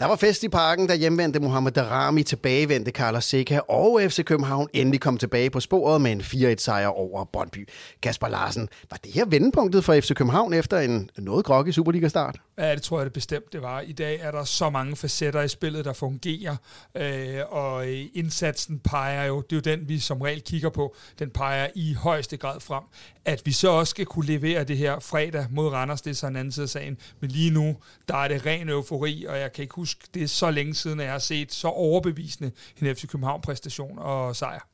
Der var fest i parken, da hjemvendte Mohamed Darami tilbagevendte Carlos Seca, og FC København endelig kom tilbage på sporet med en 4-1-sejr over Brøndby. Kasper Larsen, var det her vendepunktet for FC København efter en noget groggy Superliga-start? Ja, det tror jeg det bestemt, det var. I dag er der så mange facetter i spillet, der fungerer, øh, og indsatsen peger jo, det er jo den, vi som regel kigger på, den peger i højeste grad frem. At vi så også skal kunne levere det her fredag mod Randers, det er så en anden side af sagen. Men lige nu, der er det ren eufori, og jeg kan ikke huske, det er så længe siden, at jeg har set så overbevisende en FC København-præstation og sejr.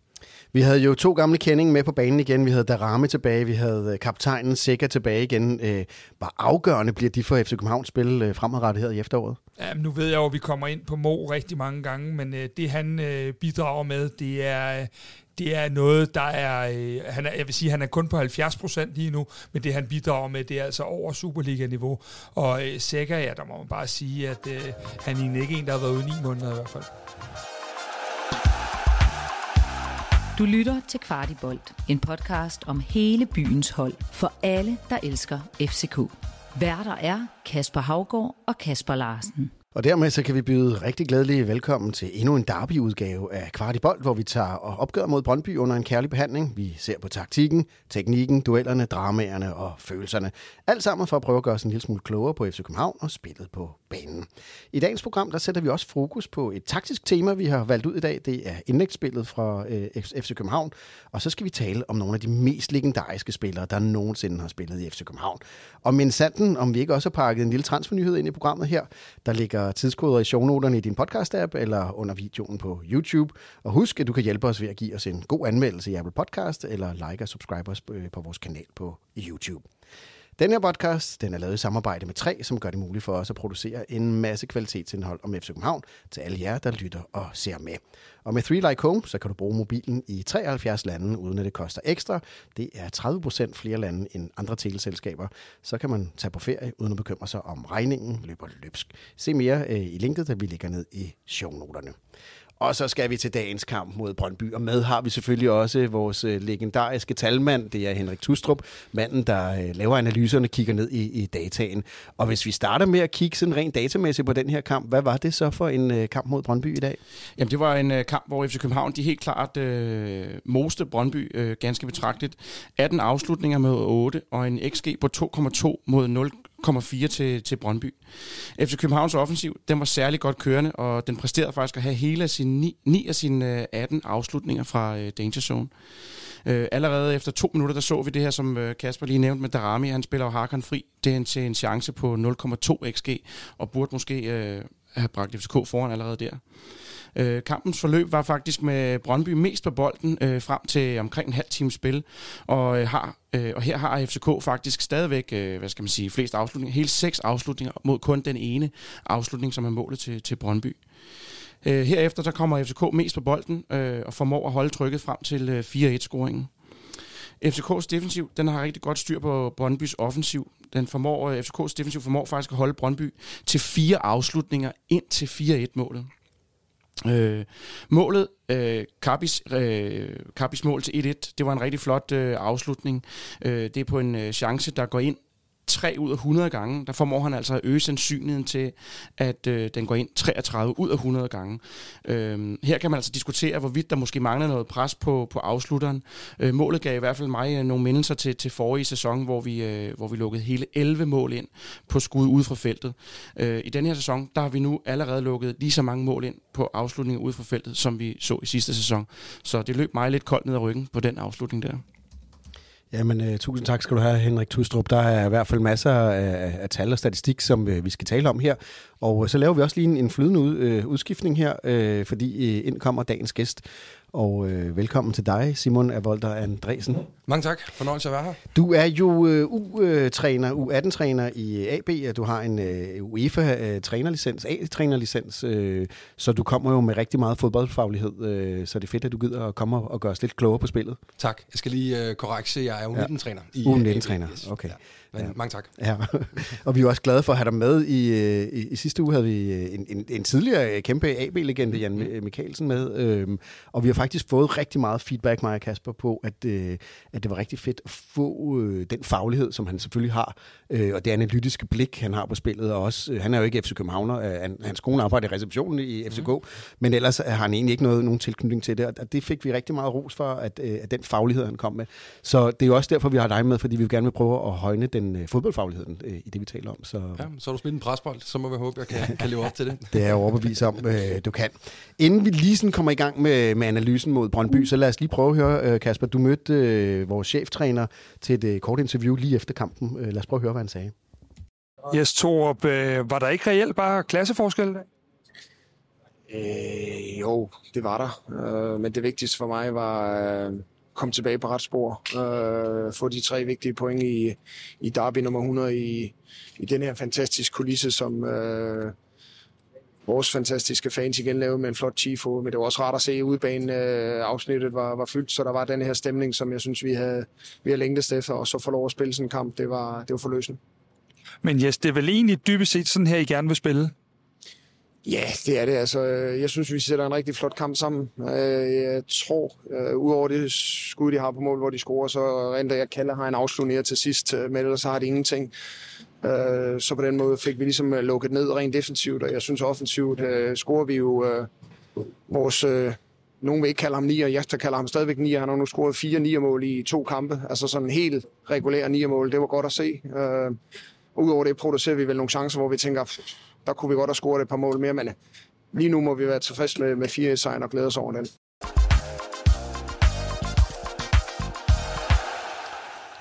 Vi havde jo to gamle kendinge med på banen igen. Vi havde Darame tilbage, vi havde øh, kaptajnen Sikker tilbage igen. Øh, hvor afgørende bliver de for FC Københavns spil øh, fremadrettet her i efteråret? Ja, nu ved jeg jo, at vi kommer ind på Mo rigtig mange gange, men øh, det han øh, bidrager med, det er, det er noget, der er, han er, jeg vil sige, han er kun på 70 procent lige nu, men det han bidrager med, det er altså over Superliga-niveau. Og øh, Sækker, ja, der må man bare sige, at øh, han er ikke en, der har været ude i ni måneder i hvert fald. Du lytter til Kvartibolt, en podcast om hele byens hold for alle, der elsker FCK. Værter er Kasper Havgård og Kasper Larsen. Og dermed så kan vi byde rigtig glædelige velkommen til endnu en derby-udgave af Kvartibolt, hvor vi tager og opgør mod Brøndby under en kærlig behandling. Vi ser på taktikken, teknikken, duellerne, dramaerne og følelserne. Alt sammen for at prøve at gøre os en lille smule klogere på FC København og spillet på banen. I dagens program der sætter vi også fokus på et taktisk tema, vi har valgt ud i dag. Det er indlægsspillet fra øh, FC København. Og så skal vi tale om nogle af de mest legendariske spillere, der nogensinde har spillet i FC København. Og men sanden, om vi ikke også har pakket en lille transfernyhed ind i programmet her, der ligger tidskoder i shownoterne i din podcast-app eller under videoen på YouTube. Og husk, at du kan hjælpe os ved at give os en god anmeldelse i Apple Podcast eller like og subscribe os øh, på vores kanal på YouTube. Den her podcast den er lavet i samarbejde med 3, som gør det muligt for os at producere en masse kvalitetsindhold om FC København til alle jer, der lytter og ser med. Og med 3 Like Home, så kan du bruge mobilen i 73 lande, uden at det koster ekstra. Det er 30% flere lande end andre teleselskaber. Så kan man tage på ferie, uden at bekymre sig om regningen løber løbsk. Se mere øh, i linket, der vi lægger ned i shownoterne. Og så skal vi til dagens kamp mod Brøndby, og med har vi selvfølgelig også vores øh, legendariske talmand, det er Henrik Tustrup, manden, der øh, laver analyserne, kigger ned i, i dataen. Og hvis vi starter med at kigge sådan rent datamæssigt på den her kamp, hvad var det så for en øh, kamp mod Brøndby i dag? Jamen det var en kamp, hvor FC København de helt klart øh, moste Brøndby øh, ganske betragteligt. 18 afslutninger med 8 og en XG på 2,2 mod 0 1,4 til, til Brøndby. FC Københavns offensiv, den var særlig godt kørende, og den præsterede faktisk at have hele af sine 9, 9 af sine øh, 18 afslutninger fra øh, Danger Zone. Uh, allerede efter to minutter, der så vi det her, som Kasper lige nævnte med Darami. Han spiller jo Harkon fri. Det er en, til en chance på 0,2 xg, og burde måske øh, have bragt FCK foran allerede der. Øh, kampens forløb var faktisk med Brøndby mest på bolden øh, frem til omkring en halv time spil, og, øh, har, øh, og her har FCK faktisk stadigvæk, øh, hvad skal man sige, flest afslutninger, hele seks afslutninger mod kun den ene afslutning, som er målet til, til Brøndby. Øh, herefter så kommer FCK mest på bolden øh, og formår at holde trykket frem til øh, 4-1-scoringen. FCK's defensiv, den har rigtig godt styr på Brøndbys offensiv. Den formår, øh, FCK's defensiv formår faktisk at holde Brøndby til fire afslutninger ind til 4-1-målet. Øh, målet, øh, Kappis, øh, Kappis mål til 1-1, det var en rigtig flot øh, afslutning. Øh, det er på en øh, chance, der går ind 3 ud af 100 gange, der formår han altså at øge sandsynligheden til, at øh, den går ind 33 ud af 100 gange. Øh, her kan man altså diskutere, hvorvidt der måske mangler noget pres på, på afslutteren. Øh, målet gav i hvert fald mig øh, nogle mindelser til, til forrige sæson, hvor vi, øh, hvor vi lukkede hele 11 mål ind på skud ud fra feltet. Øh, I den her sæson, der har vi nu allerede lukket lige så mange mål ind på afslutninger ud fra feltet, som vi så i sidste sæson. Så det løb mig lidt koldt ned ad ryggen på den afslutning der. Jamen, uh, tusind tak skal du have, Henrik Tustrup. Der er i hvert fald masser af, af tal og statistik, som uh, vi skal tale om her. Og øh, så laver vi også lige en, en flydende ud, uh, udskiftning her, uh, fordi uh, ind kommer dagens gæst. Og uh, velkommen til dig, Simon Avolder Andresen. Mange tak. Fornøjelse at være her. Du er jo uh, U-træner, U18-træner i AB, og du har en uh, UEFA-trænerlicens, A-trænerlicens, uh, så du kommer jo med rigtig meget fodboldfaglighed, uh, så det er fedt, at du gider at komme og gøre os lidt klogere på spillet. Tak. Jeg skal lige uh, korrekse, jeg er U19-træner. Ja. U19-træner, okay. Ja. Men ja. mange tak. Ja, og vi er også glade for at have dig med. I, øh, i, i sidste uge havde vi øh, en, en, en tidligere kæmpe AB-legende, Jan mm. Mikkelsen, med. Øhm, og vi har faktisk fået rigtig meget feedback, mig og Kasper, på, at, øh, at det var rigtig fedt at få øh, den faglighed, som han selvfølgelig har, øh, og det analytiske blik, han har på spillet. Og også, øh, han er jo ikke FC Københavner, øh, han, hans kone arbejder i receptionen i FCK, mm. men ellers har han egentlig ikke noget, nogen tilknytning til det. Og det fik vi rigtig meget ros for, at, øh, at den faglighed, han kom med. Så det er jo også derfor, vi har dig med, fordi vi gerne vil prøve at højne den øh, fodboldfagligheden øh, i det, vi taler om. Så, ja, så har du spillet en presbold, så må vi håbe, jeg kan, kan leve op til det. det er jeg overbevist om, øh, du kan. Inden vi lige sådan kommer i gang med, med analysen mod Brøndby, så lad os lige prøve at høre, øh, Kasper, du mødte øh, vores cheftræner til et øh, kort interview lige efter kampen. Øh, lad os prøve at høre, hvad han sagde. Jes Torup, øh, var der ikke reelt bare klasseforskel i dag? Øh, jo, det var der. Øh, men det vigtigste for mig var øh, komme tilbage på ret spor. Øh, få de tre vigtige point i, i derby nummer 100 i, i den her fantastiske kulisse, som øh, vores fantastiske fans igen lavede med en flot tifo. Men det var også rart at se, at udbanen øh, afsnittet var, var fyldt, så der var den her stemning, som jeg synes, vi havde, vi havde længtes efter, og så få lov at spille sådan en kamp, det var, det var forløsende. Men yes, det er vel egentlig dybest set sådan her, I gerne vil spille? Ja, det er det. Altså, øh, jeg synes, vi sætter en rigtig flot kamp sammen. Øh, jeg tror, øh, udover det skud, de har på mål, hvor de scorer, så rent jeg kalder har en afslutning til sidst, men ellers har de ingenting. Så på den måde fik vi ligesom lukket ned rent defensivt, og jeg synes offensivt scorer vi jo vores... Nogen vil ikke kalde ham nier, jeg kalder ham stadigvæk nier. Han har nu scoret fire 9 mål i to kampe. Altså sådan en helt regulær 9 mål. Det var godt at se. Udover det producerer vi vel nogle chancer, hvor vi tænker, der kunne vi godt have scoret et par mål mere, men øh, lige nu må vi være tilfreds med, med fire sejre og glæde os over den.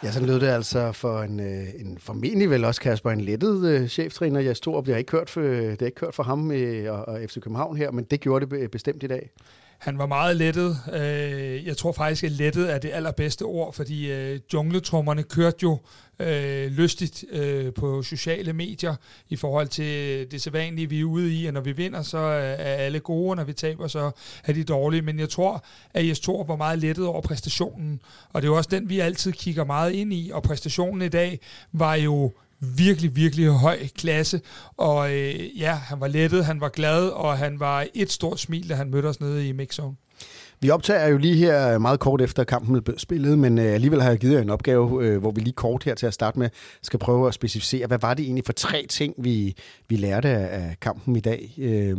Ja, så lød det altså for en, øh, en formentlig vel også, Kasper, en lettet øh, cheftræner. Jeg stod øh, det har ikke kørt for, det har ikke kørt for ham øh, og, og FC København her, men det gjorde det bestemt i dag. Han var meget lettet. Øh, jeg tror faktisk, at lettet er det allerbedste ord, fordi øh, jungletrummerne kørte jo øh, lystigt øh, på sociale medier i forhold til det sædvanlige, vi er ude i, at når vi vinder, så øh, er alle gode, og når vi taber, så er de dårlige. Men jeg tror, at Jes Thor var meget lettet over præstationen, og det er jo også den, vi altid kigger meget ind i, og præstationen i dag var jo virkelig, virkelig høj klasse. Og øh, ja, han var lettet, han var glad, og han var et stort smil, da han mødte os nede i mixzone. Vi optager jo lige her øh, meget kort efter kampen blev spillet, men øh, alligevel har jeg givet jer en opgave, øh, hvor vi lige kort her til at starte med skal prøve at specificere, hvad var det egentlig for tre ting, vi, vi lærte af kampen i dag? Øh,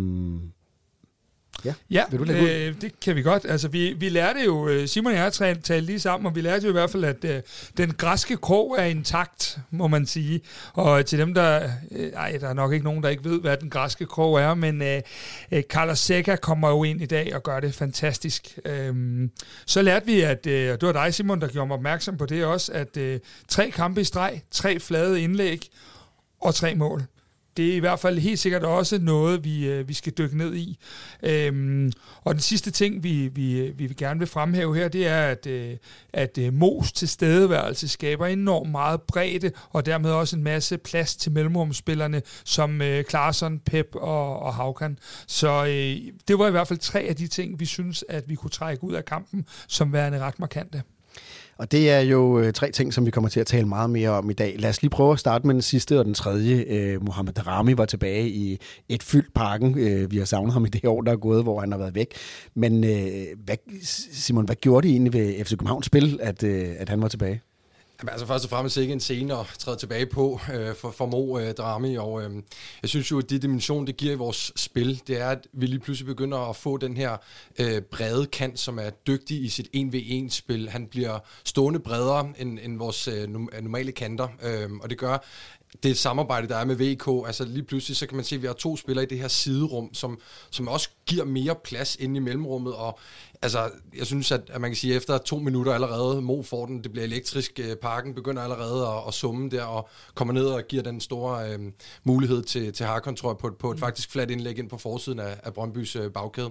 Ja, ja Vil du øh, det kan vi godt. Altså, vi, vi lærte jo, øh, Simon og jeg talte lige sammen, og vi lærte jo i hvert fald, at øh, den græske krog er intakt, må man sige. Og til dem, der... Øh, ej, der er nok ikke nogen, der ikke ved, hvad den græske krog er, men øh, øh, Carlos Seca kommer jo ind i dag og gør det fantastisk. Øh, så lærte vi, at øh, det var dig, Simon, der gjorde mig opmærksom på det også, at øh, tre kampe i streg, tre flade indlæg og tre mål det er i hvert fald helt sikkert også noget, vi, øh, vi skal dykke ned i. Øhm, og den sidste ting, vi, vi, vi vil gerne vil fremhæve her, det er, at, øh, at øh, Mos tilstedeværelse skaber enormt meget bredde, og dermed også en masse plads til mellemrumspillerne, som øh, Klarsson, Pep og, og Haukan. Så øh, det var i hvert fald tre af de ting, vi synes, at vi kunne trække ud af kampen, som værende ret markante. Og det er jo øh, tre ting, som vi kommer til at tale meget mere om i dag. Lad os lige prøve at starte med den sidste og den tredje. Øh, Mohamed Rami var tilbage i et fyldt parken. Øh, vi har savnet ham i det år, der er gået, hvor han har været væk. Men øh, hvad, Simon, hvad gjorde det egentlig ved FC Københavns spil, at, øh, at han var tilbage? Jamen, altså først og fremmest ikke en scene at træde tilbage på øh, for, for Mo øh, Drami, og øh, jeg synes jo, at de dimension, det giver i vores spil, det er, at vi lige pludselig begynder at få den her øh, brede kant, som er dygtig i sit 1v1-spil. Han bliver stående bredere end, end vores øh, øh, normale kanter, øh, og det gør, det samarbejde, der er med VK, altså lige pludselig, så kan man se, at vi har to spillere i det her siderum, som, som også giver mere plads inde i mellemrummet, og altså, jeg synes, at, at man kan sige, at efter to minutter allerede, Mo får den, det bliver elektrisk, øh, parken begynder allerede at, at summe der, og kommer ned og giver den store øh, mulighed til, til Harkon, tror jeg, på, på et mm. faktisk fladt indlæg ind på forsiden af, af Brøndbys øh, bagkæde.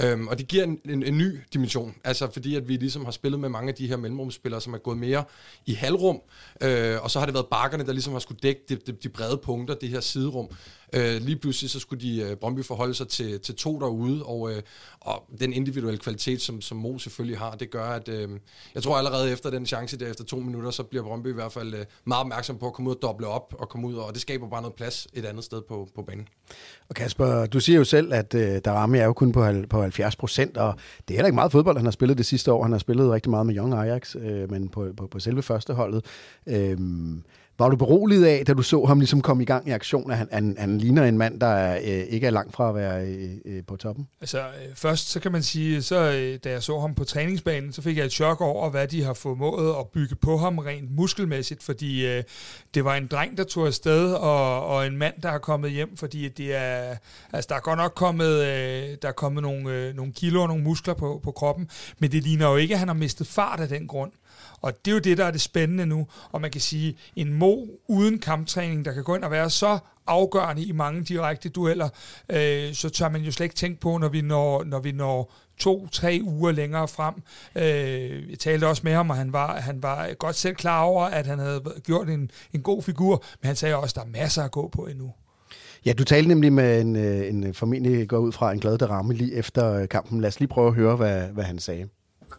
Øhm, og det giver en, en, en ny dimension, altså fordi at vi ligesom har spillet med mange af de her mellemrumspillere, som er gået mere i halvrum, øh, og så har det været bakkerne, der ligesom har skulle dække de, de, de brede punkter, det her siderum. Øh, lige pludselig så skulle de øh, Brøndby forholde sig til, til to derude, og, øh, og den individuelle kvalitet, som, som Mo selvfølgelig har, det gør, at øh, jeg tror allerede efter den chance der, efter to minutter, så bliver Brøndby i hvert fald øh, meget opmærksom på at komme ud og doble op, og komme ud, og det skaber bare noget plads et andet sted på, på banen. Og Kasper, du siger jo selv, at øh, Darami er jo kun på, på 70 procent, og det er heller ikke meget fodbold, han har spillet det sidste år. Han har spillet rigtig meget med Young Ajax, øh, men på, på, på selve førsteholdet. Øh, var du beroliget af, da du så ham ligesom komme i gang i aktion, at han, han, han ligner en mand, der øh, ikke er langt fra at være øh, øh, på toppen? Altså øh, først, så kan man sige, så øh, da jeg så ham på træningsbanen, så fik jeg et chok over, hvad de har formået at bygge på ham rent muskelmæssigt, fordi øh, det var en dreng, der tog afsted, og, og en mand, der er kommet hjem, fordi det er, altså der er godt nok kommet, øh, der er kommet nogle, øh, nogle kilo og nogle muskler på, på kroppen, men det ligner jo ikke, at han har mistet fart af den grund. Og det er jo det, der er det spændende nu. Og man kan sige, en Mo uden kamptræning, der kan gå ind og være så afgørende i mange direkte dueller, øh, så tør man jo slet ikke tænke på, når vi når, når vi når to-tre uger længere frem. Øh, jeg talte også med ham, og han var, han var godt selv klar over, at han havde gjort en, en god figur, men han sagde også, at der er masser at gå på endnu. Ja, du talte nemlig med en, øh, en øh, formentlig går ud fra en glad ramme lige efter kampen. Lad os lige prøve at høre, hvad, hvad han sagde.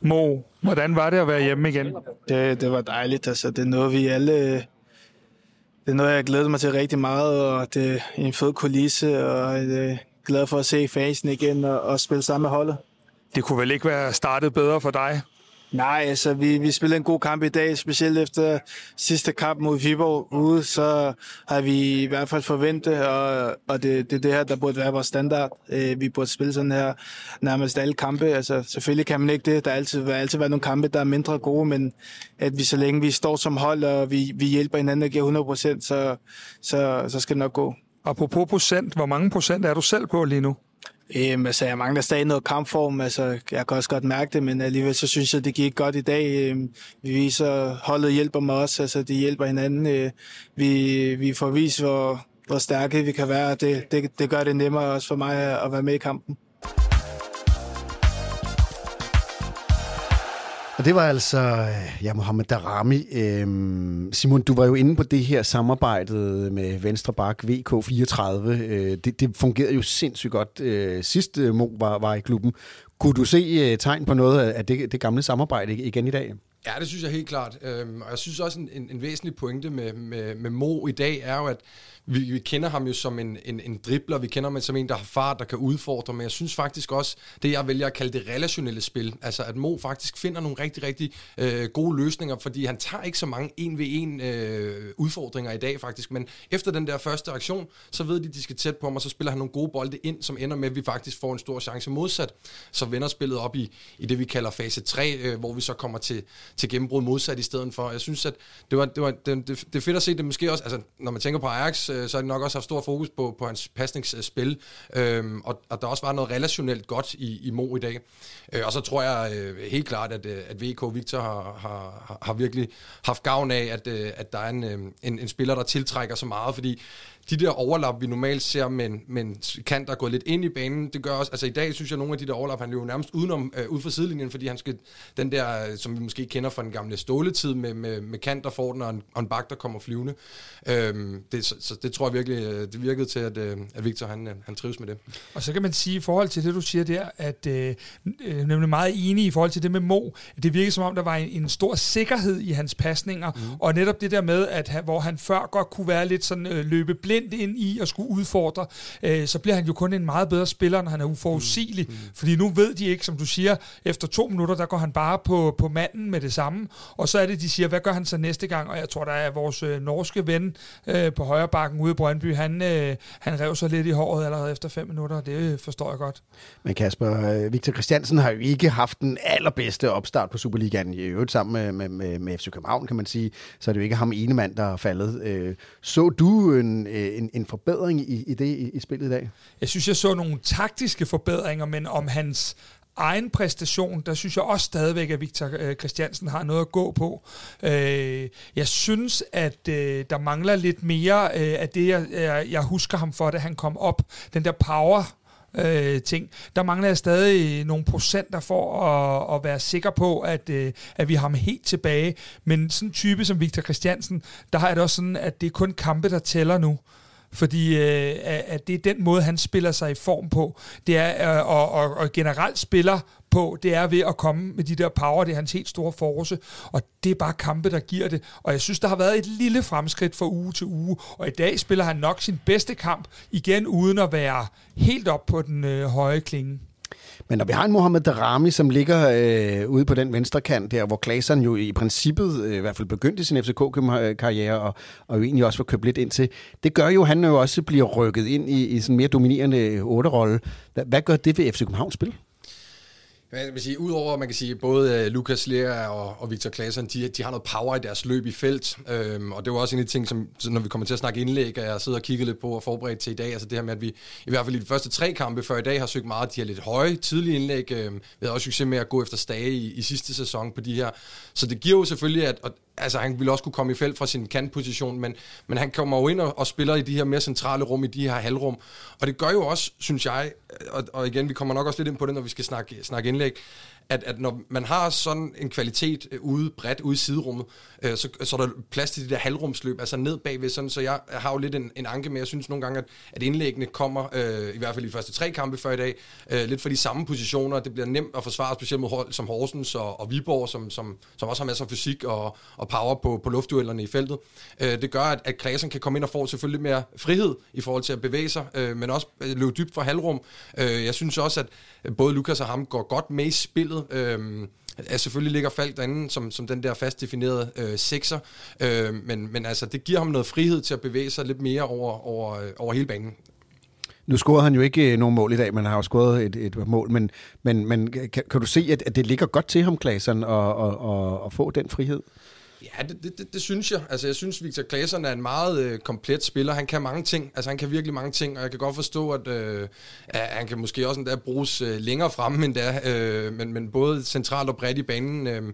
Mo, hvordan var det at være hjemme igen? Det, det var dejligt. Altså, det er noget, vi alle... Det er noget, jeg glæder mig til rigtig meget, og det er en fed kulisse, og jeg er glad for at se fasen igen og, og spille sammen med holdet. Det kunne vel ikke være startet bedre for dig? Nej, altså vi, vi spillede en god kamp i dag, specielt efter sidste kamp mod Viborg ude, så har vi i hvert fald forventet, og, og det, det er det her, der burde være vores standard. Øh, vi burde spille sådan her nærmest alle kampe. Altså selvfølgelig kan man ikke det. Der har altid, vil altid være nogle kampe, der er mindre gode, men at vi så længe vi står som hold, og vi, vi hjælper hinanden og giver 100%, så, så, så skal det nok gå. Apropos procent, hvor mange procent er du selv på lige nu? Øhm, altså, jeg mangler stadig noget kampform. Altså, jeg kan også godt mærke det, men alligevel så synes jeg, det gik godt i dag. Øhm, vi viser, holdet hjælper mig også. Altså, de hjælper hinanden. Øh, vi, vi får vist, hvor, hvor stærke vi kan være. Det, det, det gør det nemmere også for mig at være med i kampen. Og det var altså øh, ja, Mohamed Darami. Øhm, Simon, du var jo inde på det her samarbejde med Venstre Bak VK34. Øh, det, det fungerede jo sindssygt godt. Øh, sidste øh, Mo var, var i klubben. Kunne du se øh, tegn på noget af det, det gamle samarbejde igen i dag? Ja, det synes jeg helt klart. Øhm, og jeg synes også, en, en, en væsentlig pointe med, med, med Mo i dag er jo, at vi, vi kender ham jo som en, en, en dribler, vi kender ham som en, der har fart, der kan udfordre, men jeg synes faktisk også, det jeg vælger at kalde det relationelle spil, altså at Mo faktisk finder nogle rigtig, rigtig øh, gode løsninger, fordi han tager ikke så mange en ved en øh, udfordringer i dag faktisk, men efter den der første aktion, så ved de, de skal tæt på ham, og så spiller han nogle gode bolde ind, som ender med, at vi faktisk får en stor chance modsat. Så vender spillet op i, i det, vi kalder fase 3, øh, hvor vi så kommer til, til gennembrud modsat i stedet for. Jeg synes, at det var, det var det, det, det er fedt at se det måske også, altså når man tænker på Ajax, øh, så har de nok også haft stor fokus på, på hans pasningsspil, øhm, og, og der også var noget relationelt godt i, i Mo i dag. Øh, og så tror jeg øh, helt klart, at, øh, at VK Victor har, har, har virkelig haft gavn af, at, øh, at der er en, øh, en, en spiller, der tiltrækker så meget, fordi de der overlap, vi normalt ser med en, med en kant, der er gået lidt ind i banen, det gør også, altså i dag synes jeg, nogle af de der overlap, han løber nærmest udenom, øh, ud fra sidelinjen, fordi han skal, den der, som vi måske kender fra den gamle ståletid, med, med, med kant, der får den, og en, og en bak, der kommer flyvende. Øhm, det, så, så, det tror jeg virkelig, øh, det virkede til, at, øh, at Victor, han, øh, han trives med det. Og så kan man sige, i forhold til det, du siger der, at øh, nemlig meget enig i forhold til det med Mo, at det virker som om, der var en, en stor sikkerhed i hans pasninger, mm. og netop det der med, at hvor han før godt kunne være lidt sådan øh, løbe blind ind i at skulle udfordre, øh, så bliver han jo kun en meget bedre spiller, når han er uforudsigelig. Mm. Mm. Fordi nu ved de ikke, som du siger, efter to minutter, der går han bare på, på manden med det samme. Og så er det, de siger, hvad gør han så næste gang? Og jeg tror, der er vores øh, norske ven øh, på højre bakken ude i Brøndby, han, øh, han rev sig lidt i håret allerede efter fem minutter, og det forstår jeg godt. Men Kasper, øh, Victor Christiansen har jo ikke haft den allerbedste opstart på Superligaen. I øvrigt sammen med, med, med, med FC København, kan man sige, så er det jo ikke ham ene mand, der er faldet. Øh, så du en, øh, Øh, en, en forbedring i, i det i, i spillet i dag? Jeg synes, jeg så nogle taktiske forbedringer, men om hans egen præstation, der synes jeg også stadigvæk, at Victor øh, Christiansen har noget at gå på. Øh, jeg synes, at der mangler lidt mere af det, jeg, jeg husker ham for, da han kom op. Den der power, øh, ting. Der mangler jeg stadig nogle procenter for at, at være sikker på, at, øh, at vi har ham helt tilbage. Men sådan en type som Victor Christiansen, der har jeg det også sådan, at det er kun kampe, der tæller nu fordi øh, at det er den måde, han spiller sig i form på. Det er, øh, og, og, og generelt spiller på, det er ved at komme med de der power, det er hans helt store force, og det er bare kampe, der giver det. Og jeg synes, der har været et lille fremskridt fra uge til uge, og i dag spiller han nok sin bedste kamp, igen uden at være helt op på den øh, høje klinge. Men når vi har en Mohamed Darami, som ligger øh, ude på den venstre kant der, hvor Klaseren jo i princippet øh, i hvert fald begyndte sin FCK-karriere, og, og jo egentlig også var købt lidt ind til, det gør jo, at han jo også bliver rykket ind i, i sådan en mere dominerende otte-rolle. Hvad, hvad gør det ved FC Københavns spil? Jeg vil sige, udover man kan sige, både øh, Lukas Lea og, og Victor Claesson, de, de har noget power i deres løb i felt, øhm, og det var også en af de ting, som når vi kommer til at snakke indlæg, og jeg sidder og kigger lidt på og forberedt til i dag, altså det her med, at vi i hvert fald i de første tre kampe før i dag har søgt meget de her lidt høje, tidlige indlæg. Øhm, vi havde også succes med at gå efter stage i, i sidste sæson på de her. Så det giver jo selvfølgelig, at, altså han ville også kunne komme i felt fra sin kantposition, men, men han kommer jo ind og, og spiller i de her mere centrale rum, i de her halvrum. Og det gør jo også, synes jeg, og, og igen, vi kommer nok også lidt ind på det, når vi skal snakke, snakke indlæg, at, at når man har sådan en kvalitet øh, ude bredt ude i siderummet, øh, så, så er der plads til de der halvrumsløb, altså ned bagved, sådan, så jeg har jo lidt en, en anke med, jeg synes nogle gange, at, at indlæggene kommer, øh, i hvert fald i de første tre kampe før i dag, øh, lidt for de samme positioner, det bliver nemt at forsvare, specielt mod hold som Horsens og, og Viborg, som, som, som også har masser af fysik og, og power på, på luftduellerne i feltet. Øh, det gør, at, at Klasen kan komme ind og få selvfølgelig mere frihed i forhold til at bevæge sig, øh, men også øh, løbe dybt fra halvrum. Øh, jeg synes også, at både Lukas og ham går godt med i spillet, øh, Altså, selvfølgelig ligger Falk derinde som, som den der fast definerede øh, sekser, øh, men, men altså, det giver ham noget frihed til at bevæge sig lidt mere over, over, øh, over hele banen. Nu scorede han jo ikke øh, nogen mål i dag, men han har jo scoret et, et mål. Men, men, men kan, kan du se, at, at det ligger godt til ham, Klaseren, at, at, at, at få den frihed? Ja, det, det, det, det synes jeg. Altså, jeg synes, Victor Claesson er en meget øh, komplet spiller. Han kan mange ting. Altså, han kan virkelig mange ting, og jeg kan godt forstå, at, øh, at han kan måske også endda bruges øh, længere fremme end da, øh, men, men både centralt og bredt i banen. Øh,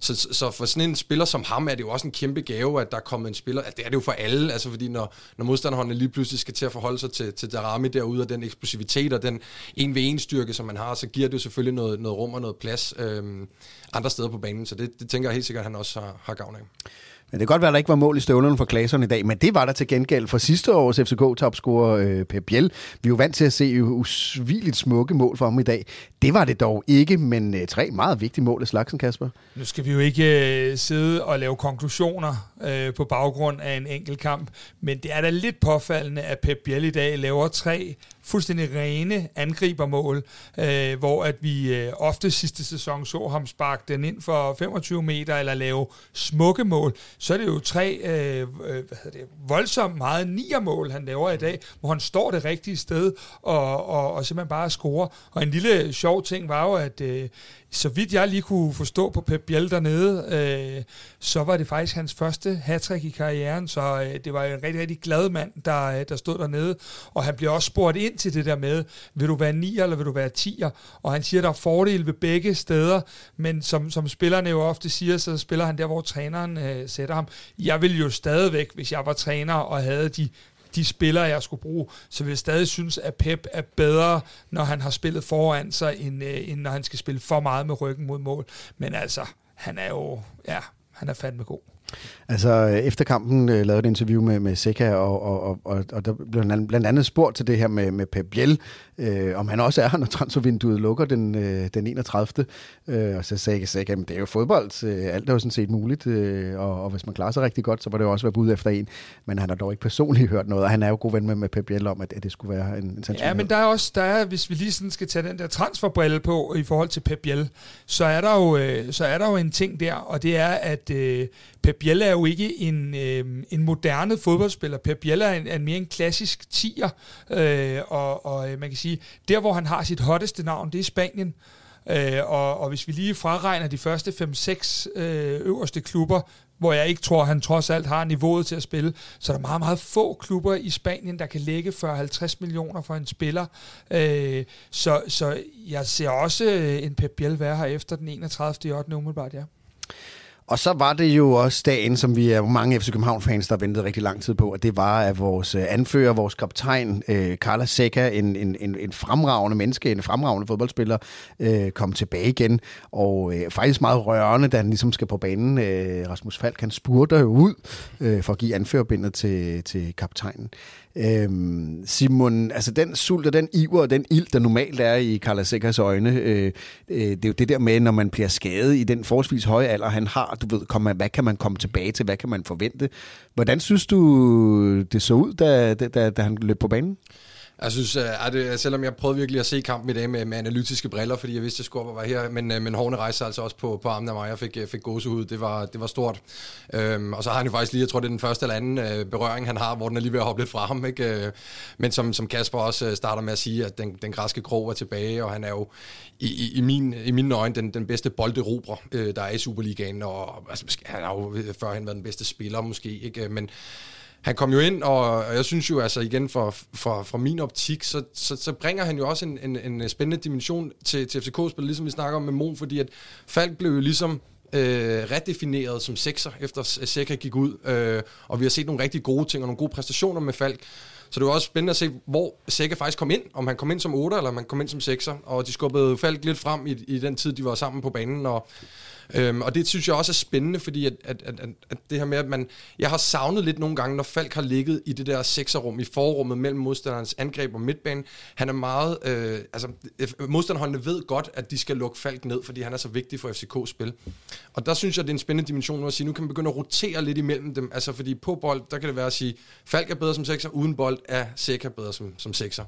så, så for sådan en spiller som ham er det jo også en kæmpe gave, at der er kommet en spiller. Altså, det er det jo for alle, altså fordi når, når modstanderhånden lige pludselig skal til at forholde sig til, til Darami derude, og den eksplosivitet og den en ved en styrke, som man har, så giver det jo selvfølgelig noget, noget rum og noget plads øh, andre steder på banen. Så det, det tænker jeg helt sikkert, at han også har, har gavn af. Men det kan godt være, at der ikke var mål i støvlerne for Klaseren i dag, men det var der til gengæld for sidste års FCK-topscorer øh, Pep Biel. Vi er jo vant til at se usvigeligt smukke mål for ham i dag. Det var det dog ikke, men øh, tre meget vigtige mål af slagsen, Kasper. Nu skal vi jo ikke øh, sidde og lave konklusioner øh, på baggrund af en enkelt kamp, men det er da lidt påfaldende, at Pep Biel i dag laver tre fuldstændig rene angribermål, øh, hvor at vi øh, ofte sidste sæson så ham sparke den ind for 25 meter eller lave smukke mål, så er det jo tre øh, øh, hvad hedder det, voldsomt meget niermål, han laver i dag, hvor han står det rigtige sted og, og, og simpelthen bare scorer. Og en lille sjov ting var jo, at øh, så vidt jeg lige kunne forstå på Pep Biel dernede, øh, så var det faktisk hans første hat i karrieren, så øh, det var en rigtig, rigtig glad mand, der, øh, der stod dernede, og han bliver også spurgt ind til det der med, vil du være 9 eller vil du være 10'er? Og han siger, der er fordele ved begge steder, men som, som spillerne jo ofte siger, så spiller han der, hvor træneren øh, sætter ham. Jeg vil jo stadigvæk, hvis jeg var træner og havde de de spillere, jeg skulle bruge, så vil jeg stadig synes, at Pep er bedre, når han har spillet foran sig, end, øh, end når han skal spille for meget med ryggen mod mål. Men altså, han er jo, ja, han er fandme god. Altså, efter kampen øh, lavede et interview med, med Seca, og, og, og, og der blev han blandt andet spurgt til det her med, med Pep Biel, øh, om han også er her, når transfervinduet lukker den, øh, den 31. Øh, og så sagde jeg, at det er jo fodbold, øh, alt er jo sådan set muligt, øh, og, og hvis man klarer sig rigtig godt, så var det jo også være bud efter en, men han har dog ikke personligt hørt noget, og han er jo god ven med, med Pep Biel om, at, at det skulle være en, en Ja, men der er også, der er, hvis vi lige sådan skal tage den der transferbrille på i forhold til Pep Biel, så er der jo, øh, så er der jo en ting der, og det er, at øh, Pep Biel er jo ikke en, øh, en moderne fodboldspiller. Pep Biel er, en, er mere en klassisk tiger, øh, og, og øh, man kan sige, der hvor han har sit hotteste navn, det er Spanien. Øh, og, og hvis vi lige fraregner de første 5-6 øh, øverste klubber, hvor jeg ikke tror, han trods alt har niveauet til at spille, så er der meget, meget få klubber i Spanien, der kan lægge 40-50 millioner for en spiller. Øh, så, så jeg ser også øh, en Pep Biel være her efter den 31. 8. umiddelbart, ja. Og så var det jo også dagen, som vi er mange FC København-fans, der ventede rigtig lang tid på, og det var, at vores øh, anfører, vores kaptajn, øh, Carla Seca, en, en, en, en fremragende menneske, en fremragende fodboldspiller, øh, kom tilbage igen. Og øh, faktisk meget rørende, da han ligesom skal på banen. Øh, Rasmus Falk, han spurter jo ud øh, for at give anførerbindet til, til kaptajnen. Øhm, Simon, altså den sult og den iver og den ild, der normalt er i Carla Secas øjne, øh, øh, det er jo det der med, når man bliver skadet i den forholdsvis høje alder, han har, du ved, kom, hvad kan man komme tilbage til, hvad kan man forvente? Hvordan synes du, det så ud, da, da, da han løb på banen? Jeg synes, at øh, det, øh, selvom jeg prøvede virkelig at se kampen i dag med, med analytiske briller, fordi jeg vidste, at jeg skulle op og her, men, øh, men hårene rejste altså også på, på armen af mig, jeg fik, fik gåsehud, det var, det var stort. Øhm, og så har han jo faktisk lige, jeg tror det er den første eller anden øh, berøring, han har, hvor den er lige ved at hoppe lidt fra ham. Ikke? Men som, som Kasper også starter med at sige, at den, den græske krog er tilbage, og han er jo i, i, i, min, i mine øjne den, den bedste bolderobrer, øh, der er i Superligaen, og altså, han har jo førhen været den bedste spiller måske, ikke? men han kom jo ind, og, og jeg synes jo altså igen for, for, for min optik, så, så, så bringer han jo også en, en, en spændende dimension til, til FCK-spillet, ligesom vi snakker om med Mon, fordi at Falk blev jo ligesom øh, redefineret som sekser, efter Seca gik ud, øh, og vi har set nogle rigtig gode ting og nogle gode præstationer med Falk. Så det var også spændende at se, hvor Seca faktisk kom ind. Om han kom ind som 8 eller om han kom ind som 6'er. Og de skubbede Falk lidt frem i, i den tid, de var sammen på banen. Og Øhm, og det synes jeg også er spændende, fordi at, at, at, at det her med, at man... Jeg har savnet lidt nogle gange, når Falk har ligget i det der sekserrum, i forrummet mellem modstanderens angreb og midtbanen. Han er meget... Øh, altså, modstanderholdene ved godt, at de skal lukke Falk ned, fordi han er så vigtig for FCK's spil. Og der synes jeg, det er en spændende dimension nu at sige, nu kan man begynde at rotere lidt imellem dem. Altså, fordi på bold, der kan det være at sige, Falk er bedre som sekser, uden bold er Seca bedre som, som sekser.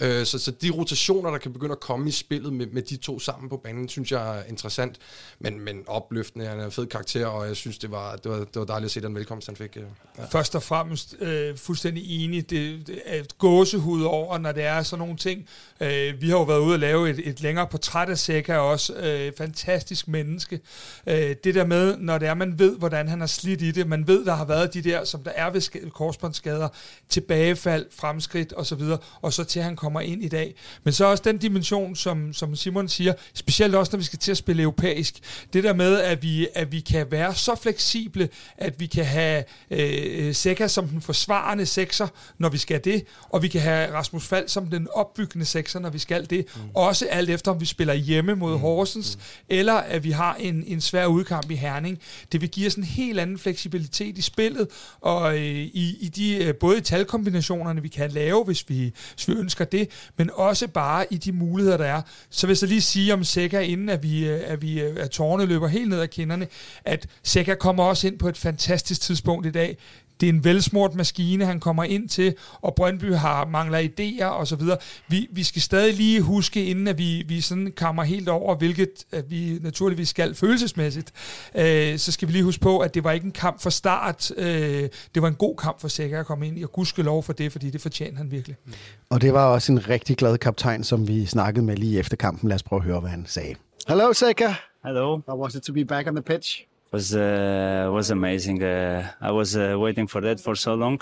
Øh, så, så de rotationer, der kan begynde at komme i spillet med, med de to sammen på banen, synes jeg er interessant. Men, men opløftende, han er en fed karakter, og jeg synes, det var, det var, det var dejligt at se den velkomst, han fik. Øh, ja. Først og fremmest øh, fuldstændig enig. Det, det er et gåsehud over, når det er sådan nogle ting. Øh, vi har jo været ude og lave et, et længere portræt af Seca også. Øh, fantastisk menneske. Øh, det der med, når det er, man ved, hvordan han har slidt i det, man ved, der har været de der, som der er ved korsbåndsskader, tilbagefald, fremskridt osv., og så til, at han kommer ind i dag. Men så også den dimension, som, som Simon siger, specielt også, når vi skal til at spille europæisk. Det der med, at vi, at vi kan være så fleksible, at vi kan have øh, Seca som den forsvarende sekser, når vi skal det, og vi kan have Rasmus Fald som den opbyggende sekser, når vi skal det. Mm. Også alt efter, om vi spiller hjemme mod mm. Horsens, mm. eller at vi har en, en svær udkamp i Herning. Det vil give os en helt anden fleksibilitet i spillet, og øh, i, i de, øh, både talkombinationerne, vi kan lave, hvis vi, hvis vi ønsker det, men også bare i de muligheder, der er. Så hvis jeg lige sige om Seca, inden at vi, øh, at vi at tårne løber helt ned ad kinderne, at Seca kommer også ind på et fantastisk tidspunkt i dag. Det er en velsmurt maskine, han kommer ind til, og Brøndby har mangler idéer og så videre. Vi, vi skal stadig lige huske, inden at vi, vi sådan kommer helt over, hvilket at vi naturligvis skal følelsesmæssigt, øh, så skal vi lige huske på, at det var ikke en kamp for start. Øh, det var en god kamp for Sækker at komme ind i, og gudske lov for det, fordi det fortjener han virkelig. Mm. Og det var også en rigtig glad kaptajn, som vi snakkede med lige efter kampen. Lad os prøve at høre, hvad han sagde. Hello, Sækker. Hello. How was it to be back on the pitch? was uh, was amazing. Uh, I was uh, waiting for that for so long,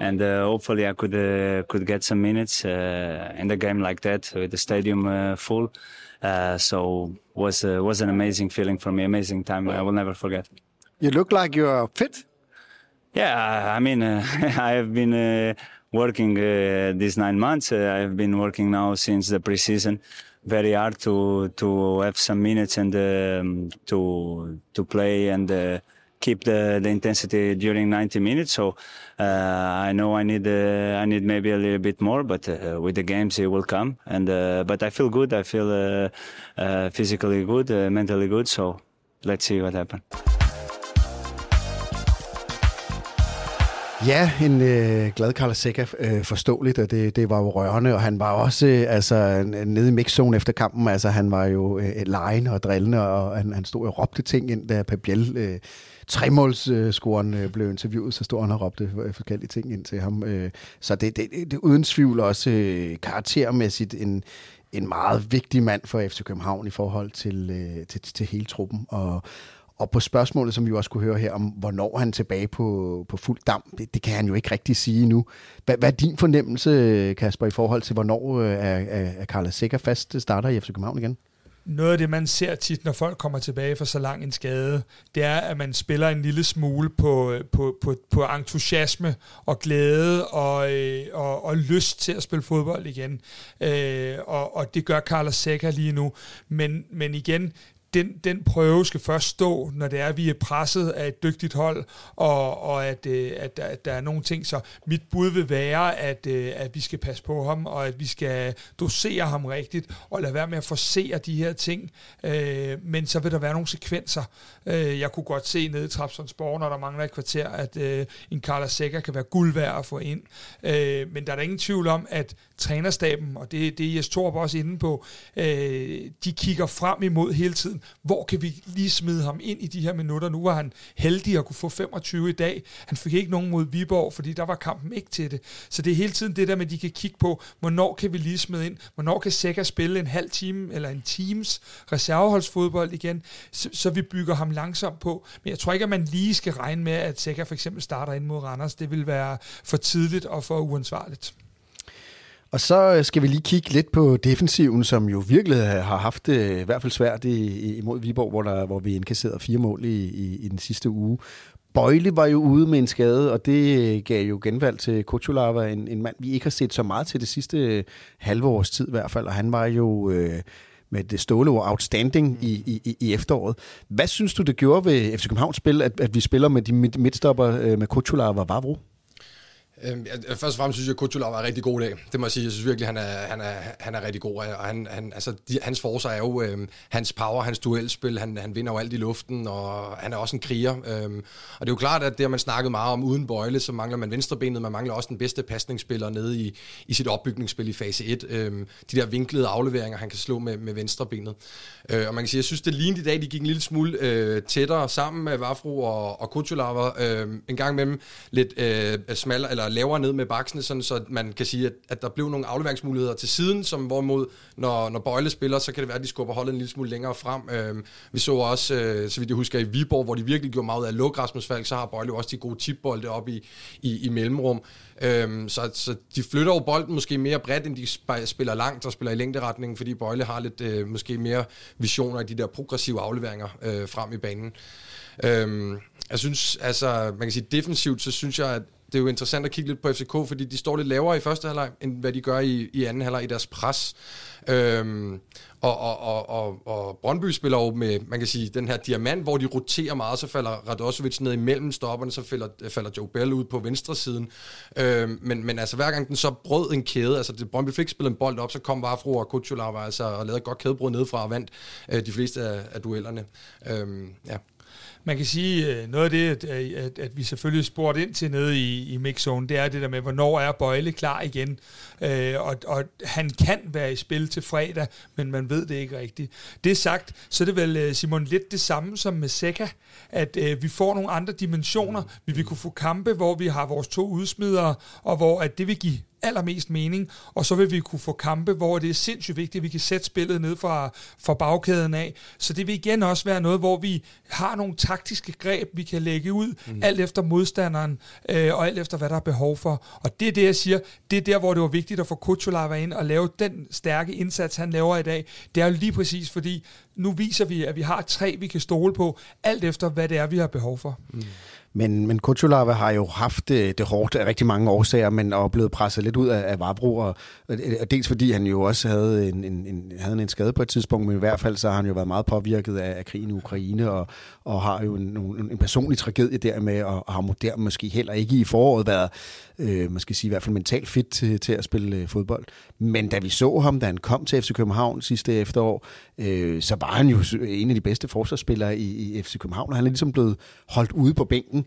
and uh, hopefully I could uh, could get some minutes uh, in the game like that with the stadium full. so was was an amazing feeling for me, amazing time. I will never forget. You look like you're fit. Yeah, I mean, I have been working these nine months. I've been working now since the preseason very hard to to have some minutes and um, to to play and uh, keep the, the intensity during 90 minutes. So uh, I know I need uh, I need maybe a little bit more, but uh, with the games it will come. And uh, but I feel good. I feel uh, physically good, mentally good. So let's see what happens. Ja, en øh, glad Carlos Seca, øh, forståeligt, og det, det var jo rørende, og han var også øh, altså, nede i mixzone efter kampen, altså han var jo øh, lejen og drillende, og han, han stod og råbte ting ind, da Pabiel, øh, tremålsscoren øh, blev interviewet, så stod han og råbte øh, forskellige ting ind til ham. Øh, så det, det, det, det uden tvivl også øh, karaktermæssigt en, en meget vigtig mand for FC København i forhold til, øh, til, til hele truppen, og og på spørgsmålet, som vi også kunne høre her, om hvornår han er tilbage på, på fuld dam, det, det kan han jo ikke rigtig sige nu. Hvad, hvad er din fornemmelse, Kasper, i forhold til, hvornår øh, er, er, er Carla Sikker fast øh, starter i FC København igen? noget af det, man ser tit, når folk kommer tilbage fra så lang en skade, det er, at man spiller en lille smule på, øh, på, på, på entusiasme og glæde og, øh, og, og lyst til at spille fodbold igen. Øh, og, og det gør Carlos Seca lige nu. Men, men igen, den, den prøve skal først stå, når det er, at vi er presset af et dygtigt hold, og, og at, øh, at, at der er nogle ting. Så mit bud vil være, at, øh, at vi skal passe på ham, og at vi skal dosere ham rigtigt, og lade være med at forsere de her ting. Øh, men så vil der være nogle sekvenser. Øh, jeg kunne godt se nede i Trapsonsborg, når der mangler et kvarter, at øh, en Carla Sækker kan være guld værd at få ind. Øh, men der er der ingen tvivl om, at trænerstaben, og det, det er Jes Torp også inde på, øh, de kigger frem imod hele tiden. Hvor kan vi lige smide ham ind i de her minutter? Nu var han heldig at kunne få 25 i dag. Han fik ikke nogen mod Viborg, fordi der var kampen ikke til det. Så det er hele tiden det der med, at de kan kigge på, hvornår kan vi lige smide ind? Hvornår kan Sækker spille en halv time eller en times reserveholdsfodbold igen? Så, så vi bygger ham langsomt på. Men jeg tror ikke, at man lige skal regne med, at Sækker for eksempel starter ind mod Randers. Det vil være for tidligt og for uansvarligt. Og så øh, skal vi lige kigge lidt på defensiven, som jo virkelig har haft det i hvert fald svært imod Viborg, hvor, der, hvor vi indkasserede fire mål i, i, i den sidste uge. Bøjle var jo ude med en skade, og det øh, gav jo genvalg til Kutsulava, en, en mand, vi ikke har set så meget til det sidste øh, halve års tid i hvert fald, og han var jo øh, med det ståle ord outstanding i, i, i efteråret. Hvad synes du, det gjorde ved FC Københavns spil, at, at vi spiller med de midtstopper med Kutsulava og Vavro? Øhm, øh, først og fremmest synes jeg, at Kutulov var en rigtig god dag. Det må jeg sige. Jeg synes virkelig, han er, han er, han er rigtig god. Og han, han, altså, de, hans forser er jo øhm, hans power, hans duelspil. Han, han vinder jo alt i luften, og han er også en kriger. Øhm, og det er jo klart, at det har man snakket meget om. Uden Bøjle, så mangler man venstrebenet. Man mangler også den bedste pasningsspiller nede i, i sit opbygningsspil i fase 1. Øhm, de der vinklede afleveringer, han kan slå med, med venstrebenet. Øh, og man kan sige, jeg synes, det lignede i dag, de gik en lille smule øh, tættere sammen med Vafro og, og Kutulov. Øh, en gang imellem lidt øh, smallere, eller lavere ned med baksene, sådan, så man kan sige, at, at der blev nogle afleveringsmuligheder til siden, som hvorimod, når, når Bøjle spiller, så kan det være, at de skubber holdet en lille smule længere frem. Øh, vi så også, øh, så vidt jeg husker, i Viborg, hvor de virkelig gjorde meget ud af at lukke Rasmus Falk, så har Bøjle også de gode tipbolde op i, i, i mellemrum. Øh, så, så de flytter jo bolden måske mere bredt, end de spiller langt og spiller i længderetningen, fordi Bøjle har lidt øh, måske mere visioner i de der progressive afleveringer øh, frem i banen. Øh, jeg synes, altså, man kan sige defensivt, så synes jeg, at det er jo interessant at kigge lidt på FCK, fordi de står lidt lavere i første halvleg, end hvad de gør i, i anden halvleg i deres pres. Øhm, og, og, og, og, og Brøndby spiller jo med, man kan sige, den her diamant, hvor de roterer meget, så falder Radosevic ned imellem stopperne, så falder, falder Joe Bell ud på venstre siden. Øhm, men, men altså hver gang den så brød en kæde, altså det, Brøndby fik spillet en bold op, så kom Vafro og Kutsulava altså, og lavede et godt kædebrud nedefra og vandt øh, de fleste af, af duellerne. Øhm, ja. Man kan sige, øh, noget af det, at, at, at vi selvfølgelig spurgte ind til nede i, i mixzone, det er det der med, hvornår er Bøjle klar igen. Øh, og, og han kan være i spil til fredag, men man ved det ikke rigtigt. Det sagt, så er det vel, øh, Simon, lidt det samme som med Seca, at øh, vi får nogle andre dimensioner. Vi vil kunne få kampe, hvor vi har vores to udsmidere, og hvor at det vil give allermest mening, og så vil vi kunne få kampe, hvor det er sindssygt vigtigt, at vi kan sætte spillet ned fra, fra bagkæden af. Så det vil igen også være noget, hvor vi har nogle taktiske greb, vi kan lægge ud, mm. alt efter modstanderen, øh, og alt efter, hvad der er behov for. Og det er det, jeg siger, det er der, hvor det var vigtigt at få Kutsulava ind og lave den stærke indsats, han laver i dag. Det er jo lige præcis, fordi nu viser vi, at vi har tre, vi kan stole på, alt efter, hvad det er, vi har behov for. Mm. Men, men Kutsulava har jo haft det, det hårdt af rigtig mange årsager, men er blevet presset lidt ud af, af Vabro, og, øh, øh, og dels fordi han jo også havde en, en, en, havde en skade på et tidspunkt, men i hvert fald så har han jo været meget påvirket af, af krigen i Ukraine, og, og har jo en, en, en personlig tragedie der med, og, og har der måske heller ikke i foråret været, øh, man skal sige i hvert fald mentalt fit til, til at spille øh, fodbold. Men da vi så ham, da han kom til FC København sidste efterår, øh, så var han jo en af de bedste forsvarsspillere i, i FC København, og han er ligesom blevet holdt ude på bænken.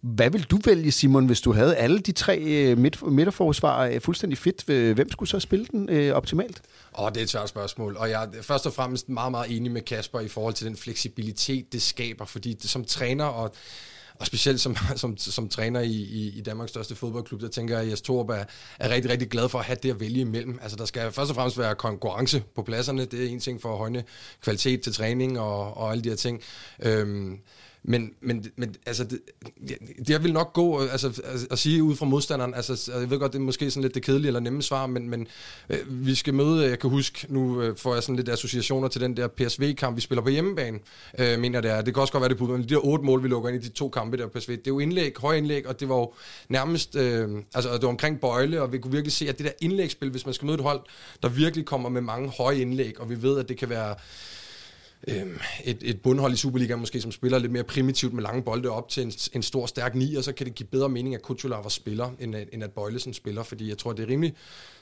Hvad vil du vælge, Simon, hvis du havde alle de tre øh, midt, midterforsvar øh, fuldstændig fit? Øh, hvem skulle så spille den øh, optimalt? Åh, oh, det er et svært spørgsmål. Og jeg er først og fremmest meget, meget enig med Kasper i forhold til den fleksibilitet, det skaber. Fordi det, som træner og og specielt som, som, som træner i, i, i Danmarks største fodboldklub, der tænker jeg, at Jes Torp er, er rigtig, rigtig glad for at have det at vælge imellem. Altså der skal først og fremmest være konkurrence på pladserne. Det er en ting for at højne kvalitet til træning og, og alle de her ting. Øhm, men, men, men altså, det, jeg vil nok gå altså, altså, at sige ud fra modstanderen, altså, altså, jeg ved godt, det er måske sådan lidt det kedelige eller nemme svar, men, men øh, vi skal møde, jeg kan huske, nu øh, får jeg sådan lidt associationer til den der PSV-kamp, vi spiller på hjemmebane, øh, mener det er. Det kan også godt være, det på, men de der otte mål, vi lukker ind i de to kampe der på PSV, det er jo indlæg, høj indlæg, og det var jo nærmest, øh, altså det var omkring Bøjle, og vi kunne virkelig se, at det der indlægsspil, hvis man skal møde et hold, der virkelig kommer med mange høje indlæg, og vi ved, at det kan være Øhm, et, et bundhold i Superligaen måske, som spiller lidt mere primitivt med lange bolde op til en, en stor, stærk ni, og så kan det give bedre mening, at Kutulava spiller, end, end at Bøjlesen spiller, fordi jeg tror, det er rimelig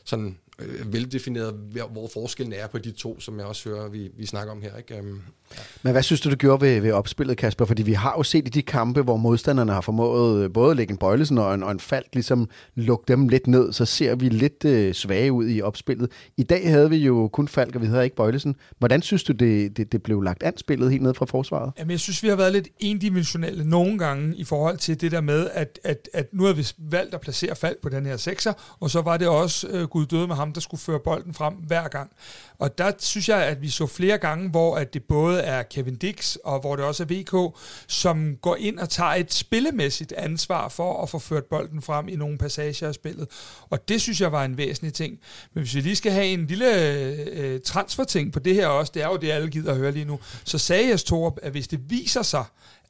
sådan øh, veldefineret, hvor forskellen er på de to, som jeg også hører, vi, vi snakker om her. Ikke? Um, ja. Men hvad synes du, du gjorde ved, ved opspillet, Kasper? Fordi vi har jo set i de kampe, hvor modstanderne har formået øh, både at lægge en bøjlesen og en, og en falk, ligesom lukke dem lidt ned, så ser vi lidt øh, svage ud i opspillet. I dag havde vi jo kun falk, og vi havde ikke bøjlesen. Hvordan synes du, det, det, det blev lagt an spillet helt ned fra forsvaret? Jamen, jeg synes, vi har været lidt endimensionelle nogle gange i forhold til det der med, at, at, at nu har vi valgt at placere falk på den her sekser, og så var det også øh, Gud døde med ham, der skulle føre bolden frem hver gang. Og der synes jeg, at vi så flere gange, hvor at det både er Kevin Dix, og hvor det også er VK, som går ind og tager et spillemæssigt ansvar for at få ført bolden frem i nogle passager af spillet. Og det synes jeg var en væsentlig ting. Men hvis vi lige skal have en lille øh, transferting på det her også, det er jo det, alle gider at høre lige nu, så sagde jeg Torup, at hvis det viser sig,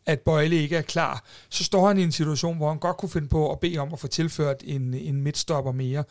at Bøjle ikke er klar, så står han i en situation, hvor han godt kunne finde på at bede om at få tilført en, en midtstopper mere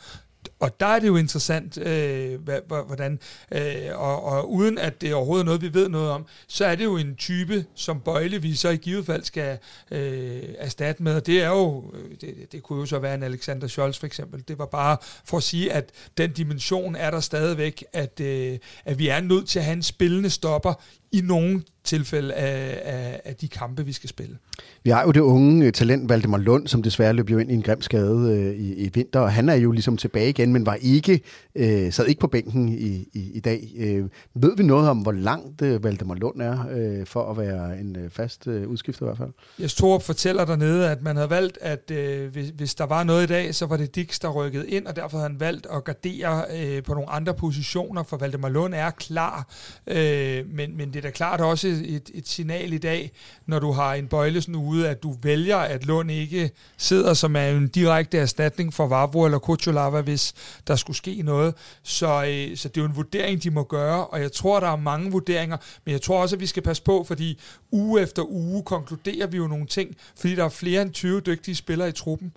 og der er det jo interessant, øh, hvordan, øh, og, og uden at det er overhovedet noget, vi ved noget om, så er det jo en type, som Bøjle vi så i givet fald skal øh, erstatte med, og det er jo, øh, det, det kunne jo så være en Alexander Scholz for eksempel. Det var bare for at sige, at den dimension er der stadigvæk, at, øh, at vi er nødt til at have en spillende stopper i nogle tilfælde af, af, af de kampe, vi skal spille. Vi har jo det unge øh, talent Valdemar Lund, som desværre løb jo ind i en grim skade øh, i, i vinter, og han er jo ligesom tilbage igen, men var ikke øh, sad ikke på bænken i, i, i dag. Øh, ved vi noget om, hvor langt øh, Valdemar Lund er øh, for at være en øh, fast øh, udskifter i hvert fald? Jeg Torup fortæller dernede, at man havde valgt, at øh, hvis, hvis der var noget i dag, så var det Dix, der rykkede ind, og derfor havde han valgt at gardere øh, på nogle andre positioner, for Valdemar Lund er klar, øh, men, men det da klart også et, et signal i dag, når du har en Bøjlesen ude, at du vælger, at Lund ikke sidder som er en direkte erstatning for Vavro eller Kuchulava, hvis der skulle ske noget. Så, øh, så det er jo en vurdering, de må gøre, og jeg tror, der er mange vurderinger, men jeg tror også, at vi skal passe på, fordi uge efter uge konkluderer vi jo nogle ting, fordi der er flere end 20 dygtige spillere i truppen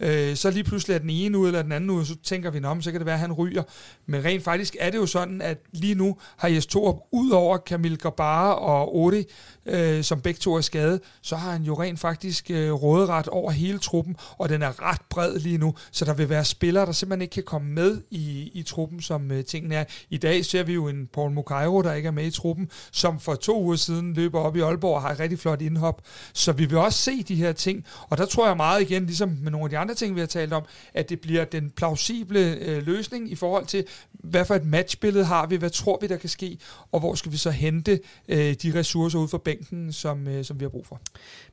øh, så lige pludselig er den ene ud eller den anden ud, så tænker vi, om så kan det være, at han ryger. Men rent faktisk er det jo sådan, at lige nu har Jes Torup, ud over Kamil Gabara og Odi, øh, som begge to er skadet, så har han jo rent faktisk øh, råderet over hele truppen, og den er ret bred lige nu, så der vil være spillere, der simpelthen ikke kan komme med i, i truppen, som øh, tingene er. I dag ser vi jo en Paul Mukairo, der ikke er med i truppen, som for to uger siden løber op i Aalborg og har et rigtig flot indhop. Så vi vil også se de her ting, og der tror jeg meget igen, ligesom med nogle af de andre ting, vi har talt om, at det bliver den plausible øh, løsning i forhold til, hvad for et matchbillede har vi, hvad tror vi, der kan ske, og hvor skal vi så hente øh, de ressourcer ud fra bænken, som, øh, som vi har brug for.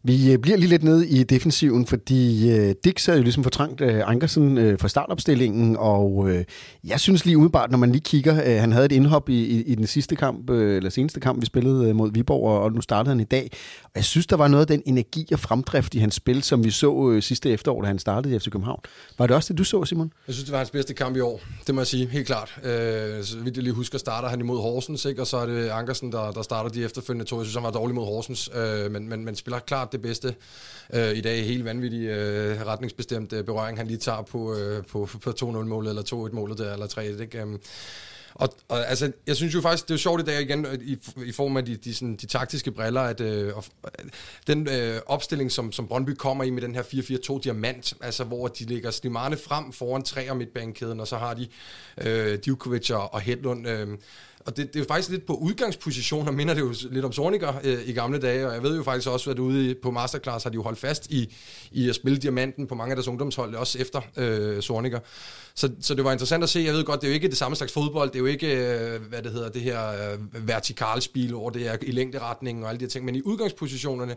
Vi øh, bliver lige lidt nede i defensiven, fordi øh, Dix er jo ligesom fortrængt øh, Ankersen øh, fra startopstillingen, og øh, jeg synes lige umiddelbart, når man lige kigger, øh, han havde et indhop i, i, i den sidste kamp, øh, eller seneste kamp, vi spillede øh, mod Viborg, og, og nu startede han i dag, og jeg synes, der var noget af den energi og fremdrift i hans spil, som vi så øh, sidste efterår, da han startede i FC København. Var det også det, du så, Simon? Jeg synes, det var hans bedste kamp i år, det må jeg sige, helt klart. Øh, så vidt jeg lige husker, starter han imod Horsens, ikke? og så er det Ankersen, der, der starter de efterfølgende to. Jeg synes, han var dårlig mod Horsens, øh, men, men, men spiller klart det bedste øh, i dag. Helt vanvittig øh, retningsbestemt øh, berøring, han lige tager på, øh, på, på 2-0-målet, eller 2-1-målet der, eller 3-1. ikke? Øh, og, og altså, jeg synes jo faktisk, det er jo sjovt i dag igen, i, i form af de, de, sådan, de taktiske briller, at øh, den øh, opstilling, som, som Brøndby kommer i med den her 4-4-2 diamant, altså hvor de lægger Slimane frem foran tre om midtbanekæden, og så har de øh, Djukovic og, og Hedlund. Øh, og det, det er jo faktisk lidt på udgangspositioner, minder det jo lidt om Zorniger øh, i gamle dage, og jeg ved jo faktisk også, at ude på Masterclass har de jo holdt fast i, i at spille diamanten på mange af deres ungdomshold, også efter øh, Zorniger. Så, så det var interessant at se. Jeg ved godt, det er jo ikke det samme slags fodbold. Det er jo ikke, øh, hvad det hedder, det her øh, vertikalspil, over det er i længderetningen og alle de her ting, men i udgangspositionerne,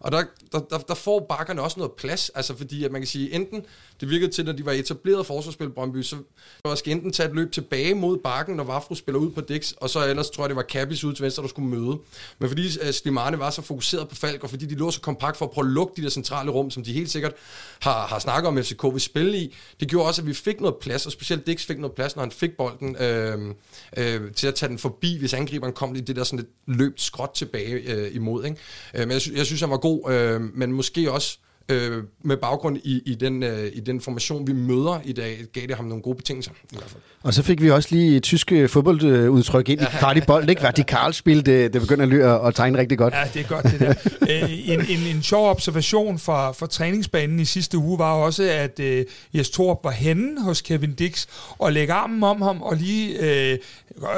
og der, der, der, der får bakkerne også noget plads, altså fordi, at man kan sige, enten det virkede til, når de var etableret forsvarsspil Brøndby, så var skal enten tage et løb tilbage mod bakken, når Vafro spiller ud på Dix, og så ellers tror jeg, det var Kappis ud til venstre, der skulle møde. Men fordi øh, Slimane var så fokuseret på Falk, og fordi de lå så kompakt for at prøve at lukke de der centrale rum, som de helt sikkert har, har snakket om, FCK vil spille i, det gjorde også, at vi fik noget plads, og specielt Dix fik noget plads, når han fik bolden øh, øh, til at tage den forbi, hvis angriberen kom i det der sådan lidt løbt skråt tilbage øh, imod. Ikke? Øh, men jeg, sy- jeg synes, han var god, øh, men måske også øh, med baggrund i, i, den, øh, i den formation, vi møder i dag, gav det ham nogle gode betingelser. I hvert fald. Og så fik vi også lige et tysk øh, fodboldudtryk ind i kvart bold, ikke? Vertikalspil, det, det begynder at, lyde at tegne rigtig godt. Ja, det er godt det der. øh, en, en, en sjov observation fra, fra træningsbanen i sidste uge var også, at øh, Jes Torp var henne hos Kevin Dix og lægge armen om ham og lige øh,